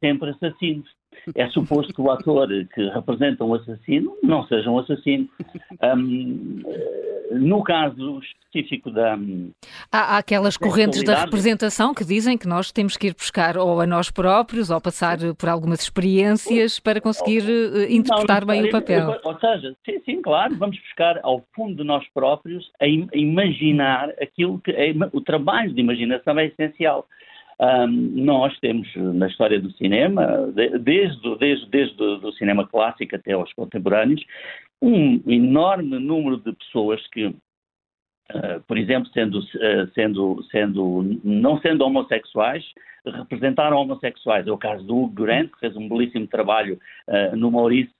sempre assassinos é suposto que o ator que representa um assassino não seja um assassino. Um, no caso específico da. Há, há aquelas correntes da representação que dizem que nós temos que ir buscar ou a nós próprios ou passar por algumas experiências para conseguir uh, interpretar não, bem o papel. Ou seja, sim, sim, claro, vamos buscar ao fundo de nós próprios a, imaginar aquilo que. É, o trabalho de imaginação é essencial. Um, nós temos na história do cinema, desde, desde, desde o cinema clássico até aos contemporâneos, um enorme número de pessoas que, uh, por exemplo, sendo, uh, sendo, sendo, não sendo homossexuais, representaram homossexuais. É o caso do Hugo Grant, que fez um belíssimo trabalho uh, no Maurice,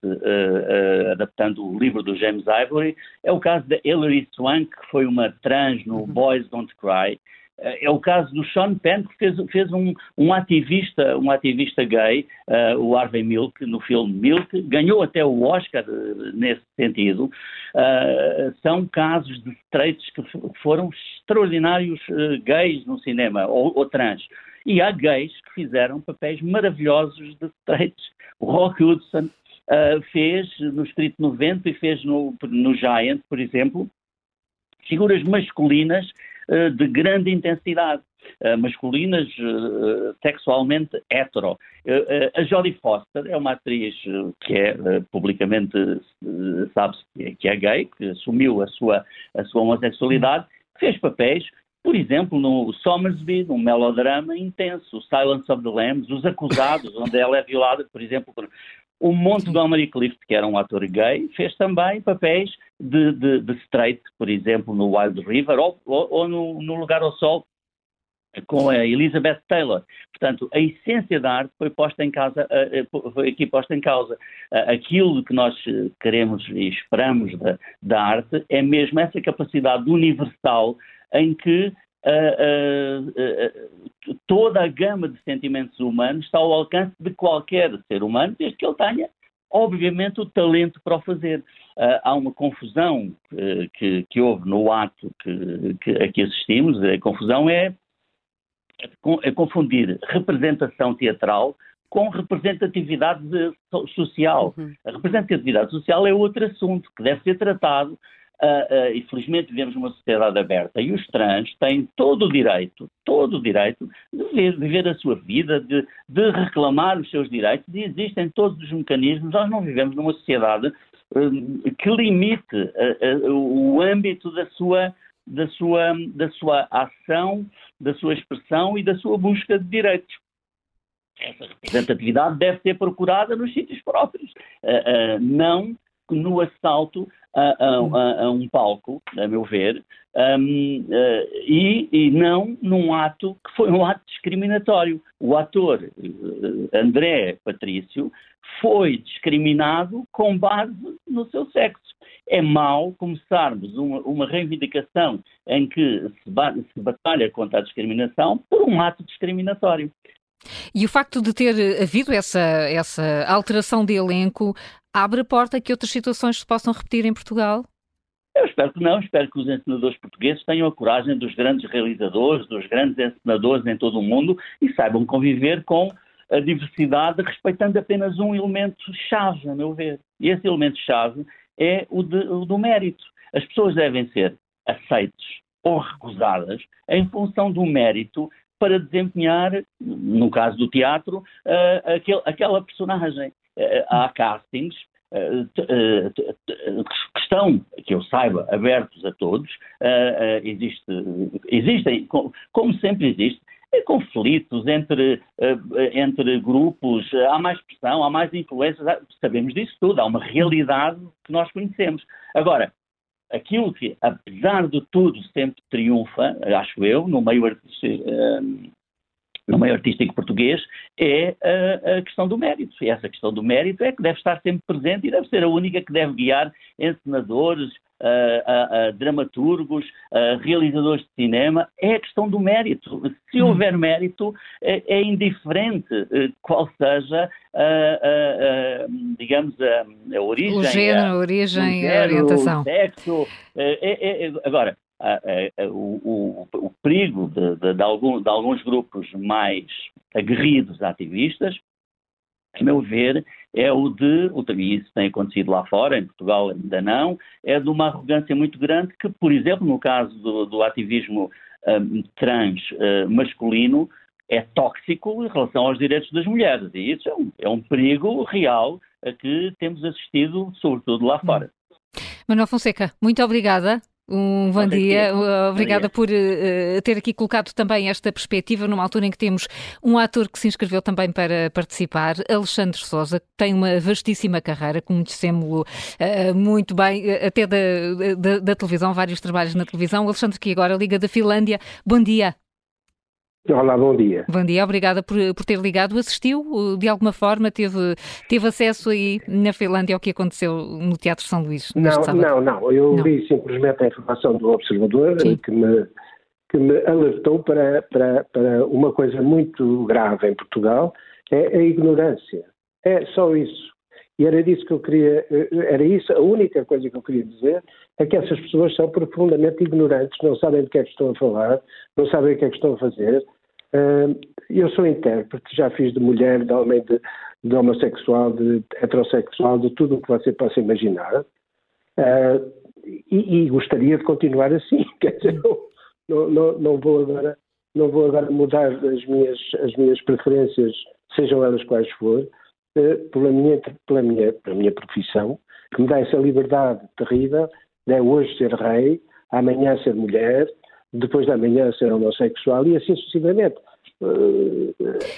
adaptando o livro do James Ivory. É o caso da Hilary Swank, que foi uma trans no uhum. Boys Don't Cry. É o caso do Sean Penn, que fez, fez um, um, ativista, um ativista gay, uh, o Harvey Milk, no filme Milk, ganhou até o Oscar uh, nesse sentido. Uh, são casos de straights que foram extraordinários gays no cinema, ou, ou, trans. E há gays que fizeram papéis maravilhosos de straights. O Rock Hudson fez no Escrito no Vento e fez no, no Giant, por exemplo, figuras masculinas eh, de grande intensidade. Uh, masculinas uh, sexualmente hetero. A Jodie Foster é uma atriz que é publicamente sabe-se é, que, é gay, que assumiu a sua, a sua homossexualidade, fez papéis, por exemplo, no Somersby, um melodrama intenso, Silence of the Lambs, Os Acusados, onde ela é violada, por exemplo, por o Montgomery Clift, que era um ator gay, fez também papéis de, de, de straight, por exemplo, no Wild River ou, ou, ou no, no, Lugar ao Sol, com a Elizabeth Taylor. Portanto, a essência da arte foi posta em causa, eh, eh, foi aqui posta em causa. Aquilo que nós queremos e esperamos da, da arte é mesmo essa capacidade universal em que toda a gama de sentimentos humanos está ao alcance de qualquer ser humano, desde que ele tenha, obviamente, o talento para o fazer. Uh, há uma confusão uh, que, que, houve no ato que, que, a que assistimos. A confusão é, é confundir representação teatral com representatividade social. Uhum. A representatividade social é outro assunto que deve ser tratado Uh, uh, e felizmente vivemos numa sociedade aberta e os trans têm todo o direito, todo o direito de viver, viver a sua vida, de, de, reclamar os seus direitos e existem todos os mecanismos. Nós não vivemos numa sociedade uh, que limite o âmbito da sua, da, sua, da sua ação, da sua expressão e da sua busca de direitos. Essa representatividade deve ser procurada nos sítios próprios, não no assalto a, a, a, a, um palco, a meu ver, um, uh, e, e, não num ato que foi um ato discriminatório. O ator uh, André Patrício foi discriminado com base no seu sexo. É mau começarmos uma, uma reivindicação em que se, ba se batalha contra a discriminação por um ato discriminatório. E o facto de ter havido essa, essa alteração de elenco abre a porta a que outras situações se possam repetir em Portugal? Eu espero que não, espero que os encenadores portugueses tenham a coragem dos grandes realizadores, dos grandes encenadores em todo o mundo e saibam conviver com a diversidade respeitando apenas um elemento-chave, a meu ver. E esse elemento-chave é o, de, o do mérito. As pessoas devem ser aceitas ou recusadas em função do mérito para desempenhar, no caso do teatro, uh, aquele, aquela personagem. Uh, há castings uh, que estão, que eu saiba, abertos a todos. Existe, existem, como sempre existe, conflitos entre, entre grupos, há mais pressão, há mais influências, sabemos disso tudo, há uma realidade que nós conhecemos. Agora, aquilo que, apesar de tudo, sempre triunfa, acho eu, no meio artístico, ehm, no meio artístico português, é a, a, questão do mérito. E essa questão do mérito é que deve estar sempre presente e deve ser a única que deve guiar encenadores, uh, dramaturgos, realizadores de cinema. É a questão do mérito. Se hum. houver mérito, é, é indiferente qual seja, digamos, a, a, origem. O género, a, origem, a orientação. O sexo. É, é, agora, o, o, o, perigo de, de, de, algum, de, alguns grupos mais aguerridos ativistas, a meu ver, é o de, e isso tem acontecido lá fora, em Portugal ainda não, é de uma arrogância muito grande que, por exemplo, no caso do, do ativismo um, trans uh, masculino, é tóxico em relação aos direitos das mulheres. E isso é um, é um perigo real a que temos assistido, sobretudo lá fora. Manuel Fonseca, muito obrigada um bom dia, obrigada por uh, ter aqui colocado também esta perspectiva numa altura em que temos um ator que se inscreveu também para participar, Alexandre Souza, que tem uma vastíssima carreira, conhecemos-lo uh, muito bem, uh, até da, da, da, televisão, vários trabalhos na televisão. Alexandre, que agora liga da Finlândia. Bom dia. Olá, bom dia. Bom dia, obrigada por, por ter ligado. Assistiu de alguma forma? Teve, teve acesso aí na Finlândia ao que aconteceu no Teatro São Luís? Não, não, não. Eu não. vi simplesmente a informação do Observador que me, que me alertou para, para, para uma coisa muito grave em Portugal: é a ignorância. É só isso. E era disso que eu queria, era isso, a única coisa que eu queria dizer é que essas pessoas são profundamente ignorantes, não sabem do que é que estão a falar, não sabem o que é que estão a fazer. Eu sou intérprete, já fiz de mulher, de homem, de, de homossexual, de heterossexual, de tudo o que você possa imaginar. E, e, gostaria de continuar assim. Quer dizer, não, não, não, vou agora, não vou agora mudar as minhas, as minhas preferências, sejam elas quais for, eh, pela minha, pela minha, pela minha profissão, que me dá essa liberdade terrível de hoje ser rei, amanhã ser mulher, depois da manhã ser homossexual e assim sucessivamente.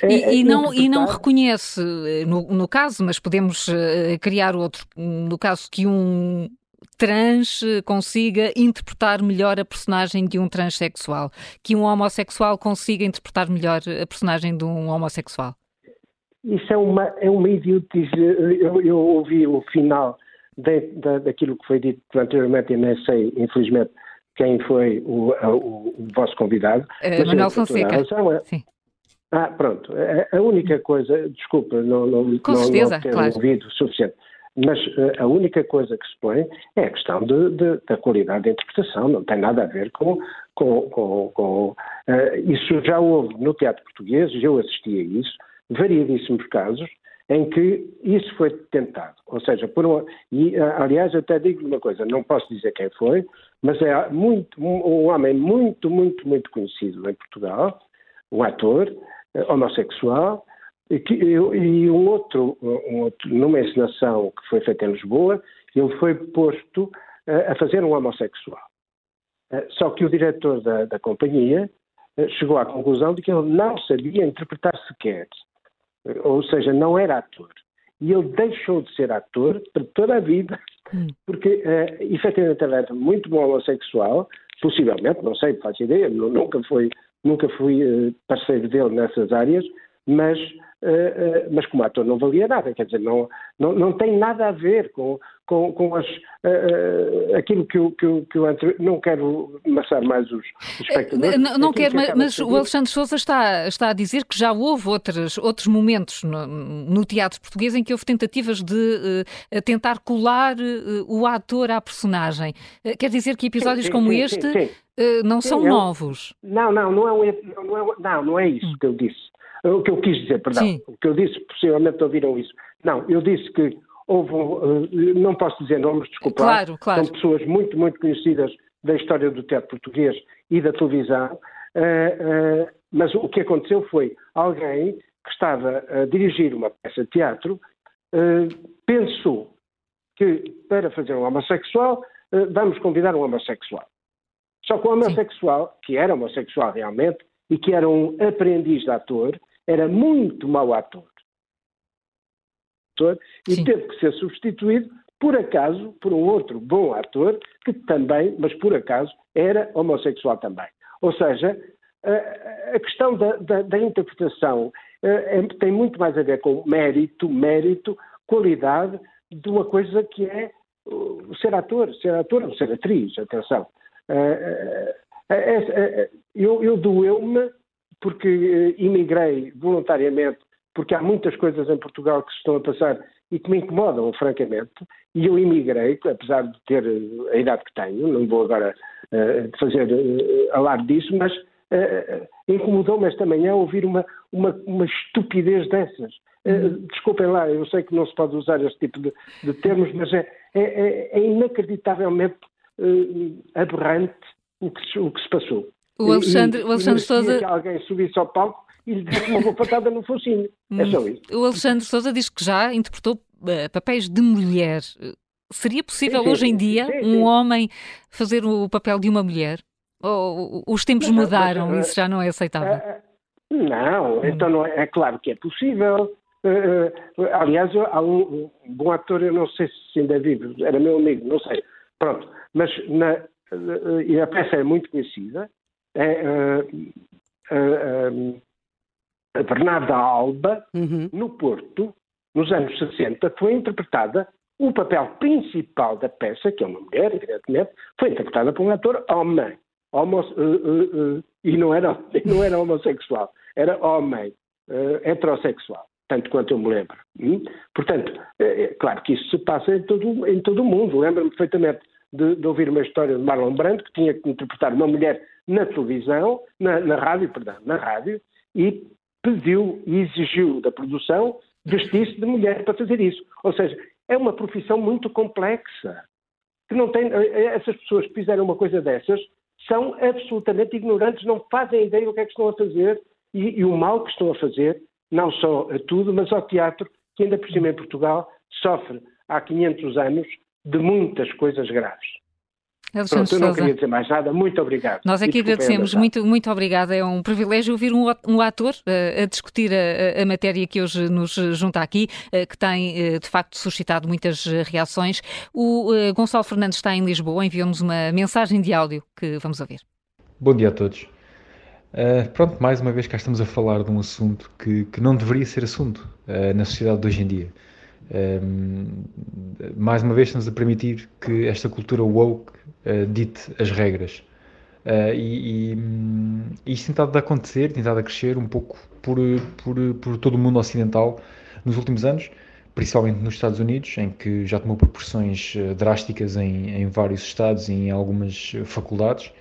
É, e, é e, não, e não reconhece, no, no, caso, mas podemos uh, criar outro, no caso que um trans consiga interpretar melhor a personagem de um transexual, que um homossexual consiga interpretar melhor a personagem de um homossexual. Isso é uma, é uma idiotice. Eu, eu ouvi o final de, de, daquilo que foi dito anteriormente e nem sei, infelizmente, quem foi o, o, o vosso convidado. Uh, Manuel Fonseca. É... Sim. Ah, pronto. A, única coisa, desculpa, não, não, Com não, certeza, não ter claro. ouvido o suficiente, mas uh, a única coisa que se põe é a questão de, de, da qualidade da interpretação, não tem nada a ver com. com, com, com uh, isso já houve no teatro português, eu assisti a isso, variedíssimos casos, em que isso foi tentado. Ou seja, por uma, e aliás, eu até digo uma coisa, não posso dizer quem foi, mas é muito, um homem muito, muito, muito conhecido em Portugal, um ator uh, homossexual, e, que, e um, outro, um outro, numa encenação que foi feita em Lisboa, ele foi posto uh, a fazer um homossexual. Uh, só que o diretor da, da companhia chegou à conclusão de que ele não sabia interpretar sequer ou seja, não era ator. E ele deixou de ser ator para toda a vida. Porque uh, efetivamente ele era muito bom homossexual, possivelmente, não sei, faço ideia, nunca fui, nunca fui uh, parceiro dele nessas áreas, mas uh, mas como ator não valia nada, quer dizer, não, não, não tem nada a ver com, com, com as, uh, aquilo que eu, que, eu, que eu não quero amassar mais os, espectadores. Não, não quero, que mas o Alexandre Souza está, está a dizer que já houve outros, outros momentos no, no teatro português em que houve tentativas de uh, tentar colar o ator à personagem. quer dizer que episódios sim, sim, como sim, este não são novos? Não, não, não é, não, é, não, não é isso hum. que eu disse. O que eu quis dizer, perdão. Sim. O que eu disse, possivelmente ouviram isso. Não, eu disse que houve, uh, não posso dizer nomes, desculpa. Claro, claro. São pessoas muito, muito conhecidas da história do teatro português e da televisão, uh, uh, mas o que aconteceu foi alguém que estava a dirigir uma peça de teatro pensou que para fazer um homossexual vamos convidar um homossexual. Só que o homossexual, Sim. que era homossexual realmente, e que era um aprendiz de ator, era muito mau ator. E Sim. teve que ser substituído, por acaso, por um outro bom ator, que também, mas por acaso, era homossexual também. Ou seja, a, questão da, da, da interpretação é, tem muito mais a ver com mérito, mérito, qualidade de uma coisa que é ser ator, ser ator ou ser atriz, atenção. eu, eu doeu-me porque eh, imigrei voluntariamente, porque há muitas coisas em Portugal que se estão a passar e que me incomodam, francamente, e eu imigrei, apesar de ter eh, a idade que tenho, não vou agora uh, fazer uh, alarde disso, mas uh, incomodou-me esta manhã ouvir uma, uma, uma estupidez dessas. Uh, desculpem lá, eu sei que não se pode usar este tipo de, de termos, mas é, é, é inacreditavelmente aberrante o que, o que se passou. O Alexandre, e, o Alexandre Souza. que alguém subisse ao palco e lhe desse uma patada no focinho. É hum. só isso. O Alexandre Souza diz que já interpretou uh, papéis de mulher. Seria possível sim, hoje em dia sim, sim. um homem fazer o papel de uma mulher? Ou os tempos não, mudaram e isso já não é aceitável? Uh, não, então não é, é, claro que é possível. Uh, aliás, há um, um, bom ator, eu não sei se ainda vive, era meu amigo, não sei. Pronto, mas na, e a peça é muito conhecida, uh, a Bernarda Alba, uhum. no Porto, nos anos 60, foi interpretada, o papel principal da peça, que é uma mulher, evidentemente, foi interpretada por um ator homem. Homo, uh, uh, uh, e não era, não era homossexual, era homem, heterossexual, tanto quanto eu me lembro. Hum? Portanto, é, é, claro que isso se passa em todo, em todo o mundo. Lembro-me perfeitamente de, de, ouvir uma história de Marlon Brando, que tinha que interpretar uma mulher na televisão, na, na rádio, perdão, na rádio, e pediu e exigiu da produção vestir-se de mulher para fazer isso. Ou seja, é uma profissão muito complexa. Que não tem, eh, eh, essas pessoas que fizeram uma coisa dessas são absolutamente ignorantes, não fazem ideia do que é que estão a fazer e, e o mal que estão a fazer, não só a tudo, mas ao teatro, que ainda por cima em Portugal sofre há 500 anos de muitas coisas graves. Alexandre Pronto, eu não queria dizer mais nada. Muito obrigado. Nós aqui agradecemos. Muito, muito obrigada. É um privilégio ouvir um, um ator uh, a discutir a, a, matéria que hoje nos junta aqui, uh, que tem, uh, de facto, suscitado muitas reações. O Gonçalo Fernandes está em Lisboa, enviou-nos uma mensagem de áudio que vamos ouvir. Bom dia a todos. pronto, mais uma vez cá estamos a falar de um assunto que, que não deveria ser assunto na sociedade de hoje em dia. Mais uma vez estamos a permitir que esta cultura woke uh, dite as regras. Uh, e, e, e isto tem estado a acontecer, tem estado a crescer um pouco por, por, por todo o mundo ocidental nos últimos anos, principalmente nos Estados Unidos, em que já tomou proporções uh, drásticas em, em, vários estados e em algumas faculdades.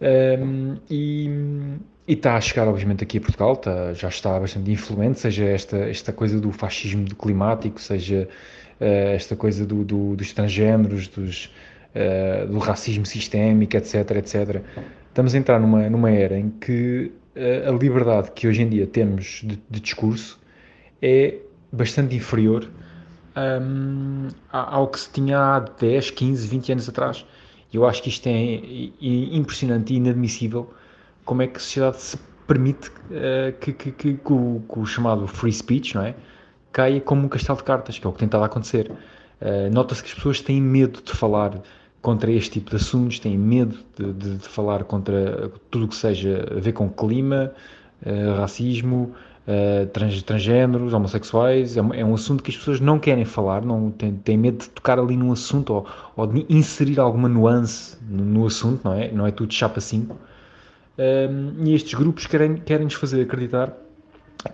Um, e, e está a chegar, obviamente, aqui a Portugal, está, já está bastante influente, seja esta, esta coisa do fascismo climático, seja uh, esta coisa do, do, dos transgêneros, dos, uh, do racismo sistémico, etc, etc. Estamos a entrar numa, numa era em que uh, a liberdade que hoje em dia temos de, de discurso é bastante inferior um, ao que se tinha há 10, 15, 20 anos atrás. Eu acho que isto é, é impressionante e inadmissível como é que a sociedade se permite uh, que, que, que, que, o, que, o, chamado free speech não é? caia como um castelo de cartas, que é o que tem estado a acontecer. Uh, Nota-se que as pessoas têm medo de falar contra este tipo de assuntos, têm medo de, de, de falar contra tudo o que seja a ver com clima, uh, racismo, uh, trans, transgêneros, homossexuais. É, é, um assunto que as pessoas não querem falar, não têm, têm medo de tocar ali num assunto ou, ou de inserir alguma nuance no, no, assunto, não é? Não é tudo chapa 5. Um, e estes grupos querem, querem nos fazer acreditar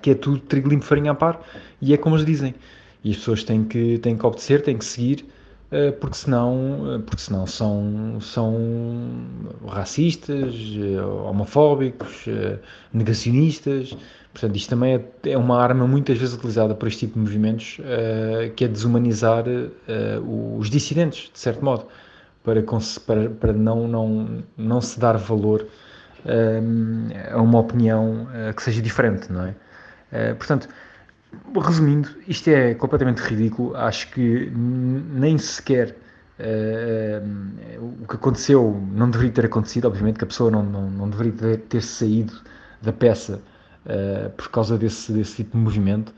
que é tudo trigo limpo, farinha a par, e é como eles dizem. E as pessoas têm que, têm que obedecer, têm que seguir, uh, porque senão, porque senão são, são racistas, uh, homofóbicos, negacionistas. Portanto, isto também é, é, uma arma muitas vezes utilizada por este tipo de movimentos, que é desumanizar os dissidentes, de certo modo, para, para, para não, não, não se dar valor a uma opinião uh, que seja diferente, não é? Uh, portanto, resumindo, isto é completamente ridículo. Acho que nem sequer uh, o que aconteceu não deveria ter acontecido. Obviamente que a pessoa não, não, não deveria ter, ter saído da peça por causa desse, desse tipo de movimento.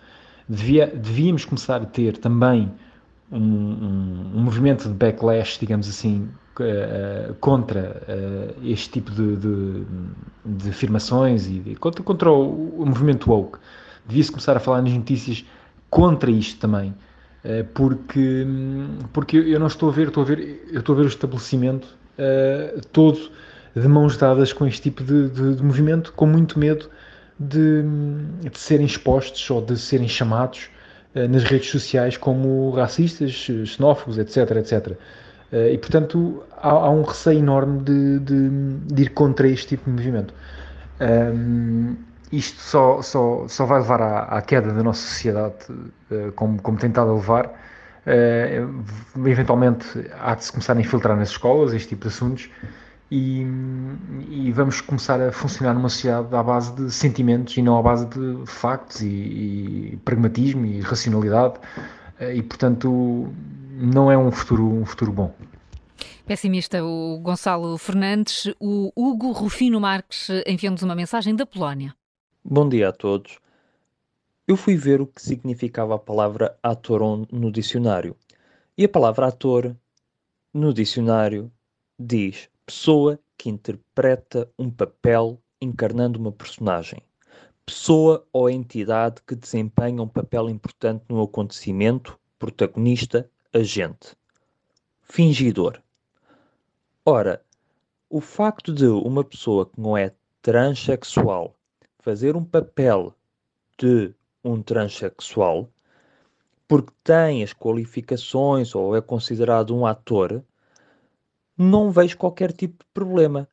Devia, devíamos começar a ter também um, um, um movimento de backlash, digamos assim, uh, contra uh, este tipo de, de, de, afirmações e contra, contra o, o, movimento woke. Devia-se começar a falar nas notícias contra isto também, uh, porque, porque eu não estou a ver, estou a ver, eu estou a ver o estabelecimento todo de mãos dadas com este tipo de, de movimento, com muito medo de, de serem expostos ou de serem chamados nas redes sociais como racistas, xenófobos, etc, etc. Uh, e, portanto, há, há, um receio enorme de, de, de, ir contra este tipo de movimento. Um, isto só, só, só vai levar à, à queda da nossa sociedade, uh, como, como tem estado a levar. Uh, eventualmente há de se começar a infiltrar nas escolas este tipo de assuntos e, e, vamos começar a funcionar numa sociedade à base de sentimentos e não à base de factos e, e pragmatismo e racionalidade e portanto não é um futuro, um futuro bom. Pessimista o Gonçalo Fernandes. O Hugo Rufino Marques enviou-nos uma mensagem da Polónia. Bom dia a todos. Eu fui ver o que significava a palavra ator no dicionário. E a palavra ator no dicionário diz pessoa que interpreta um papel encarnando uma personagem. Pessoa ou entidade que desempenha um papel importante no acontecimento, protagonista, agente. Fingidor. Ora, o facto de uma pessoa que não é transexual fazer um papel de um transexual porque tem as qualificações ou é considerado um ator, não vejo qualquer tipo de problema.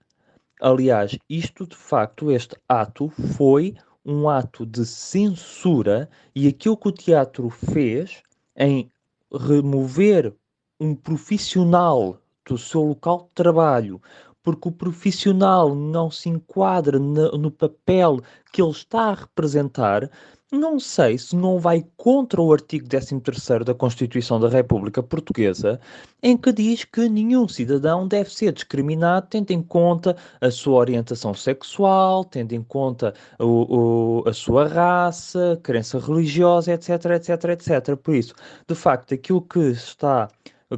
Aliás, isto de facto, este ato foi um ato de censura e aquilo que o teatro fez em remover um profissional do seu local de trabalho porque o profissional não se enquadra no, papel que ele está a representar, não sei se não vai contra o artigo 13 da Constituição da República Portuguesa, em que diz que nenhum cidadão deve ser discriminado tendo em conta a sua orientação sexual, tendo em conta o, o, a sua raça, crença religiosa, etc, etc, etc. Por isso, de facto, aquilo que está,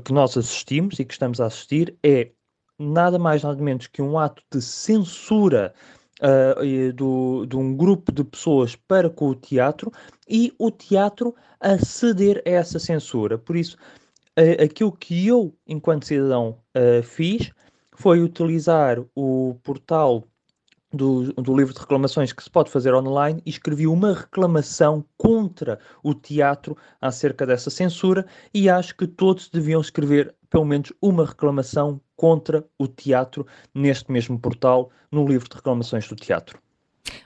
que nós assistimos e que estamos a assistir é nada mais nada menos que um ato de censura uh, do, de um grupo de pessoas para com o teatro e o teatro a ceder a essa censura. Por isso, uh, aquilo que eu, enquanto cidadão, uh, fiz foi utilizar o portal do, do, livro de reclamações que se pode fazer online e escrevi uma reclamação contra o teatro acerca dessa censura e acho que todos deviam escrever pelo menos uma reclamação contra o teatro neste mesmo portal, no livro de reclamações do teatro.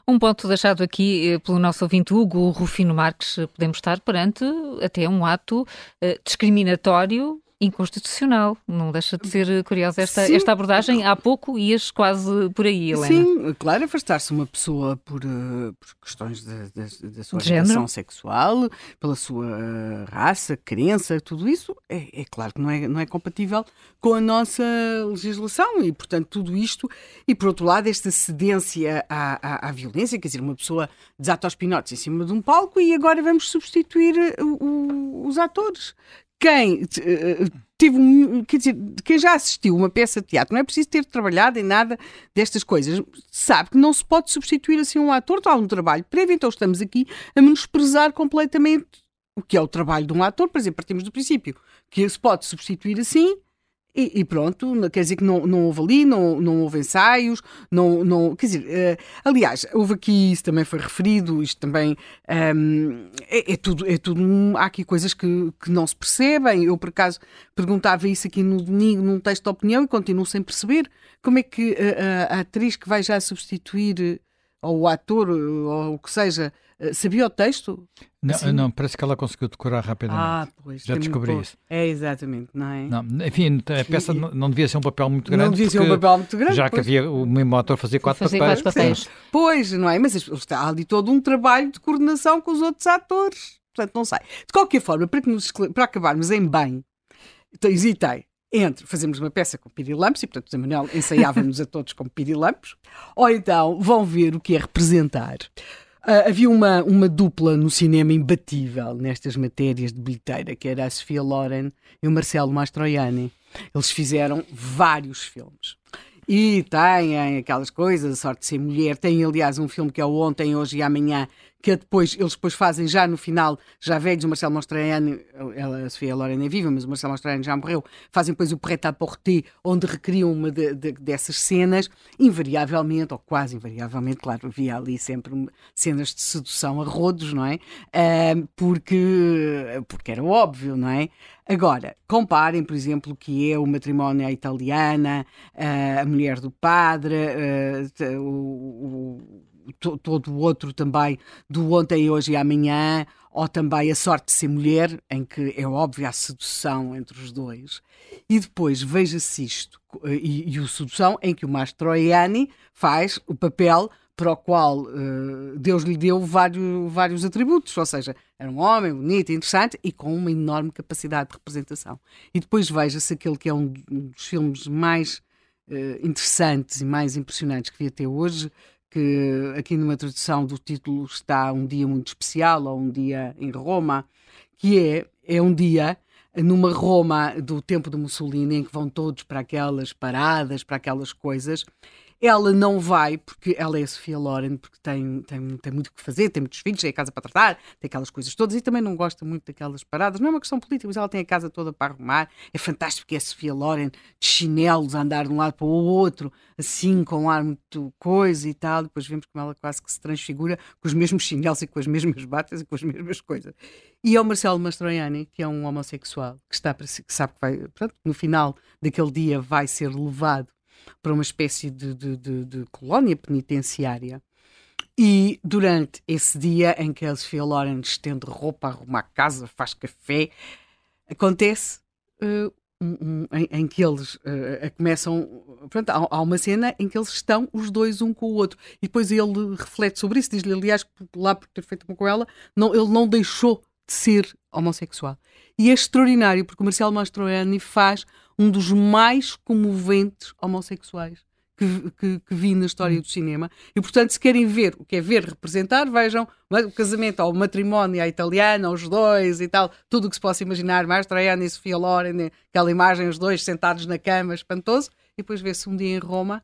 Um ponto deixado aqui eh, pelo nosso ouvinte Hugo Rufino Marques, podemos estar perante até um ato eh, discriminatório inconstitucional. Não deixa de ser curiosa esta, esta abordagem. Há pouco ias quase por aí, Helena. Sim, claro, afastar-se uma pessoa por, uh, por questões da sua orientação sexual, pela sua uh, raça, crença, tudo isso, é, é, claro que não é, não é compatível com a nossa legislação e, portanto, tudo isto. E, por outro lado, esta cedência à, à, à violência, quer dizer, uma pessoa desata os pinotes em cima de um palco e agora vamos substituir uh, o, os atores quem uh, teve um, quer dizer, quem já assistiu uma peça de teatro, não é preciso ter trabalhado em nada destas coisas, sabe que não se pode substituir assim um ator, está um trabalho prévio, então estamos aqui a menosprezar completamente o que é o trabalho de um ator, por exemplo, partimos do princípio que se pode substituir assim e, e, pronto, quer dizer que não, não houve ali, não, não houve ensaios, não, não, quer dizer, uh, aliás, houve aqui, isso também foi referido, isto também um, ehm, é, é, tudo, é tudo, há aqui coisas que, que não se percebem. Eu, por acaso, perguntava isso aqui no domingo, num texto de opinião, e continuo sem perceber como é que a, a, a atriz que vai já substituir, ou o ator, ou o que seja, eh, sabia o texto? Não, assim? não, parece que ela conseguiu decorar rapidamente. Ah, pois. Já descobri isso. É, exatamente, não é? Não, enfim, a peça e, não devia ser um papel muito grande. Não devia ser um papel muito grande. Já pois. que havia o mesmo ator fazer quatro fazer papéis. Quatro papéis. Pois, não é? Mas está ali todo um trabalho de coordenação com os outros atores. Portanto, não sei. De qualquer forma, para, que nos, para acabarmos em bem, então, hesitei entre fazermos uma peça com pirilampos, e portanto o Manuel ensaiava-nos a todos com pirilampos, ou então vão ver o que é representar Uh, havia uma, uma dupla no cinema imbatível nestas matérias de bilheteira, que era a Sofia Loren e o Marcelo Mastroianni. Eles fizeram vários filmes. E têm aquelas coisas, a sorte de ser mulher. Tem, aliás, um filme que é o Ontem, Hoje e Amanhã, que é depois, eles depois fazem já no final, já velhos, o Marcelo Mastroianni, ela, a Sofia Loren é viva, mas o Marcelo Mastroianni já morreu, fazem depois o Preta à Porter, onde recriam uma de, de, dessas cenas, invariavelmente, ou quase invariavelmente, claro, havia ali sempre cenas de sedução a rodos, não é? Porque, porque era óbvio, não é? Agora, comparem, por exemplo, o que é o matrimónio à italiana, uh, a mulher do padre, uh, o todo o outro também do ontem, hoje e amanhã, ou também a sorte de ser mulher, em que é óbvio a sedução entre os dois. E depois veja-se isto, e, e o sedução em que o Mastroianni faz o papel para o qual uh, Deus lhe deu vários, vários atributos, ou seja, era um homem bonito, interessante e com uma enorme capacidade de representação. E depois veja-se aquele que é um dos filmes mais uh, interessantes e mais impressionantes que vi até hoje, que aqui numa tradução do título está um dia muito especial ou um dia em Roma, que é, é um dia numa Roma do tempo de Mussolini em que vão todos para aquelas paradas, para aquelas coisas, ela não vai, porque ela é a Sofia Loren, porque tem, tem, tem muito o que fazer, tem muitos filhos, tem a casa para tratar, tem aquelas coisas todas, e também não gosta muito daquelas paradas. Não é uma questão política, mas ela tem a casa toda para arrumar. É fantástico que é a Sofia Loren de chinelos a andar de um lado para o outro, assim, com um ar muito coisa e tal. Depois vemos como ela quase que se transfigura com os mesmos chinelos e com as mesmas batas e com as mesmas coisas. E é o Marcelo Mastroianni, que é um homossexual, que, está que sabe que vai, pronto, no final daquele dia vai ser levado para uma espécie de, de, de, de colónia penitenciária. E durante esse dia em que a Sofia Loren estende roupa, arruma a casa, faz café, acontece uh, um, um, em, em, que eles uh, começam. Pronto, há, há, uma cena em que eles estão os dois um com o outro. E depois ele reflete sobre isso, diz-lhe, aliás, lá por ter feito uma com ela, não, ele não deixou de ser homossexual. E é extraordinário, porque o Marcelo Mastroianni faz um dos mais comoventes homossexuais que, que, que, vi na história do cinema. E, portanto, se querem ver o que é ver representar, vejam o casamento ou o matrimónio à italiana, os dois e tal, tudo o que se possa imaginar, Mastroianni e Sofia Loren, aquela imagem, os dois sentados na cama, espantoso, e depois vê-se um dia em Roma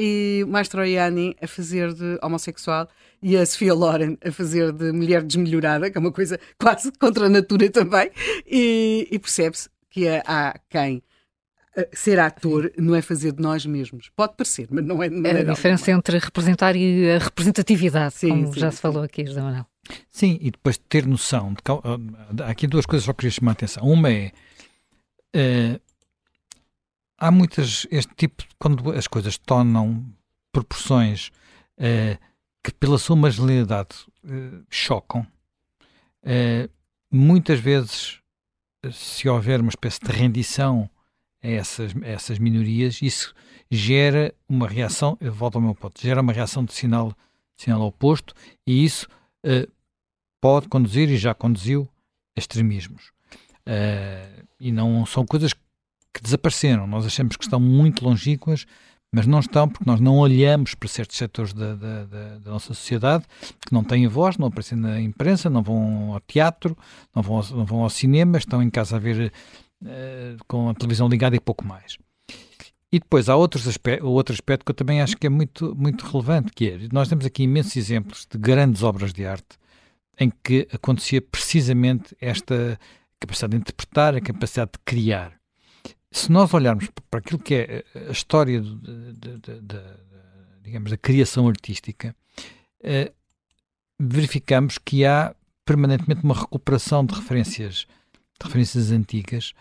e o Mastroianni a fazer de homossexual e a Sofia Loren a fazer de mulher desmelhorada, que é uma coisa quase contra a natura também, e, e percebe-se que há quem eh, ser ator não é fazer de nós mesmos. Pode parecer, mas não é. Não é a diferença entre representar e a representatividade, sim, como sim, já se falou aqui, José Manuel. Sim, e depois ter noção. De, há aqui duas coisas que eu queria chamar a atenção. Uma é. Uh, há muitas. Este tipo. Quando as coisas tornam proporções uh, que, pela sua marginalidade, uh, chocam, muitas vezes, se houver uma espécie de rendição a essas, a essas minorias, isso gera uma reação. Eu volto ao meu ponto. Gera uma reação de sinal, sinal oposto e isso pode conduzir e já conduziu a extremismos. Uh, e não são coisas que desapareceram. Nós achamos que estão muito longínquas, mas não estão porque nós não olhamos para certos setores da, da, da, da nossa sociedade que não têm voz, não aparecem na imprensa, não vão ao teatro, não vão, não vão ao cinema, estão em casa a ver uh, com a televisão ligada e pouco mais. E depois há outros aspecto, outro aspecto que eu também acho que é muito, muito relevante, que é, nós temos aqui imensos exemplos de grandes obras de arte em que acontecia precisamente esta capacidade de interpretar, a capacidade de criar. Se nós olharmos para aquilo que é a história de, de, de, de digamos, da criação artística, eh, verificamos que há permanentemente uma recuperação de referências, de referências antigas,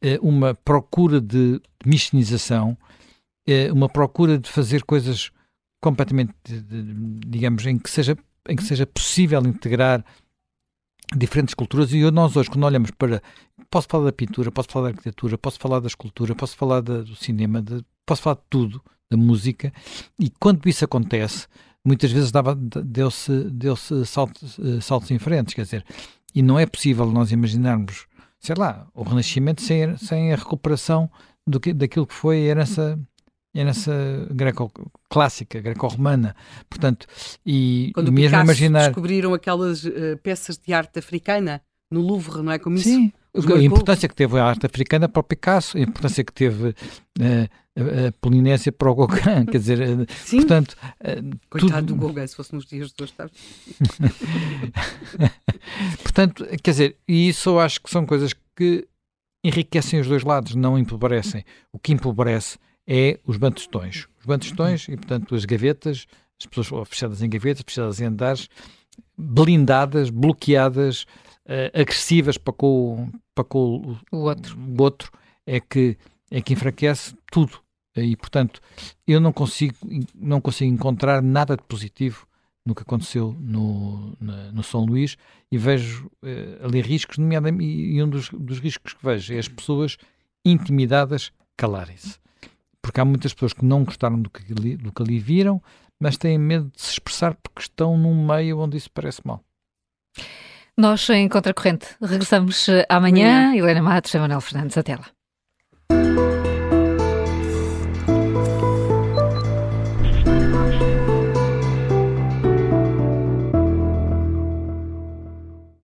eh, uma procura de mistinização, eh, uma procura de fazer coisas completamente, digamos, em que seja em que seja possível integrar diferentes culturas. E nós hoje quando olhamos para posso falar da pintura, posso falar da arquitetura, posso falar da escultura, posso falar da, do cinema, de, posso falar de tudo, da música e quando isso acontece muitas vezes deu-se deu saltos, eh, saltos frente quer dizer, e não é possível nós imaginarmos, sei lá, o Renascimento sem, sem a recuperação do que, daquilo que foi a herança herança greco-clássica, greco-romana. Portanto, e Quando mesmo Picasso imaginar. descobriram aquelas uh, peças de arte africana no Louvre, não é como Sim. isso? A importância que teve a arte africana para o Picasso, a importância que teve uh, a Polinésia para o Gauguin, quer dizer, uh, Sim. portanto... Uh, Coitado tudo... do Gauguin, se fosse nos dias de hoje, está... portanto, quer dizer, e isso eu acho que são coisas que enriquecem os dois lados, não empobrecem. O que empobrece é os bantustões. Os bantustões e, portanto, as gavetas, as pessoas fechadas em gavetas, fechadas em andares, blindadas, bloqueadas, uh, agressivas para com, para com o, outro. o outro, é que, é que enfraquece tudo. E, portanto, eu não consigo, não consigo encontrar nada de positivo no que aconteceu no, na, no São Luís e vejo uh, ali riscos, nomeadamente, e um dos, dos riscos que vejo é as pessoas intimidadas calarem-se porque há muitas pessoas que não gostaram do que, ali, do que ali viram, mas têm medo de se expressar porque estão num meio onde isso parece mal. Nós, em Contracorrente, regressamos amanhã. amanhã. Helena Matos e Manuel Fernandes. Até lá.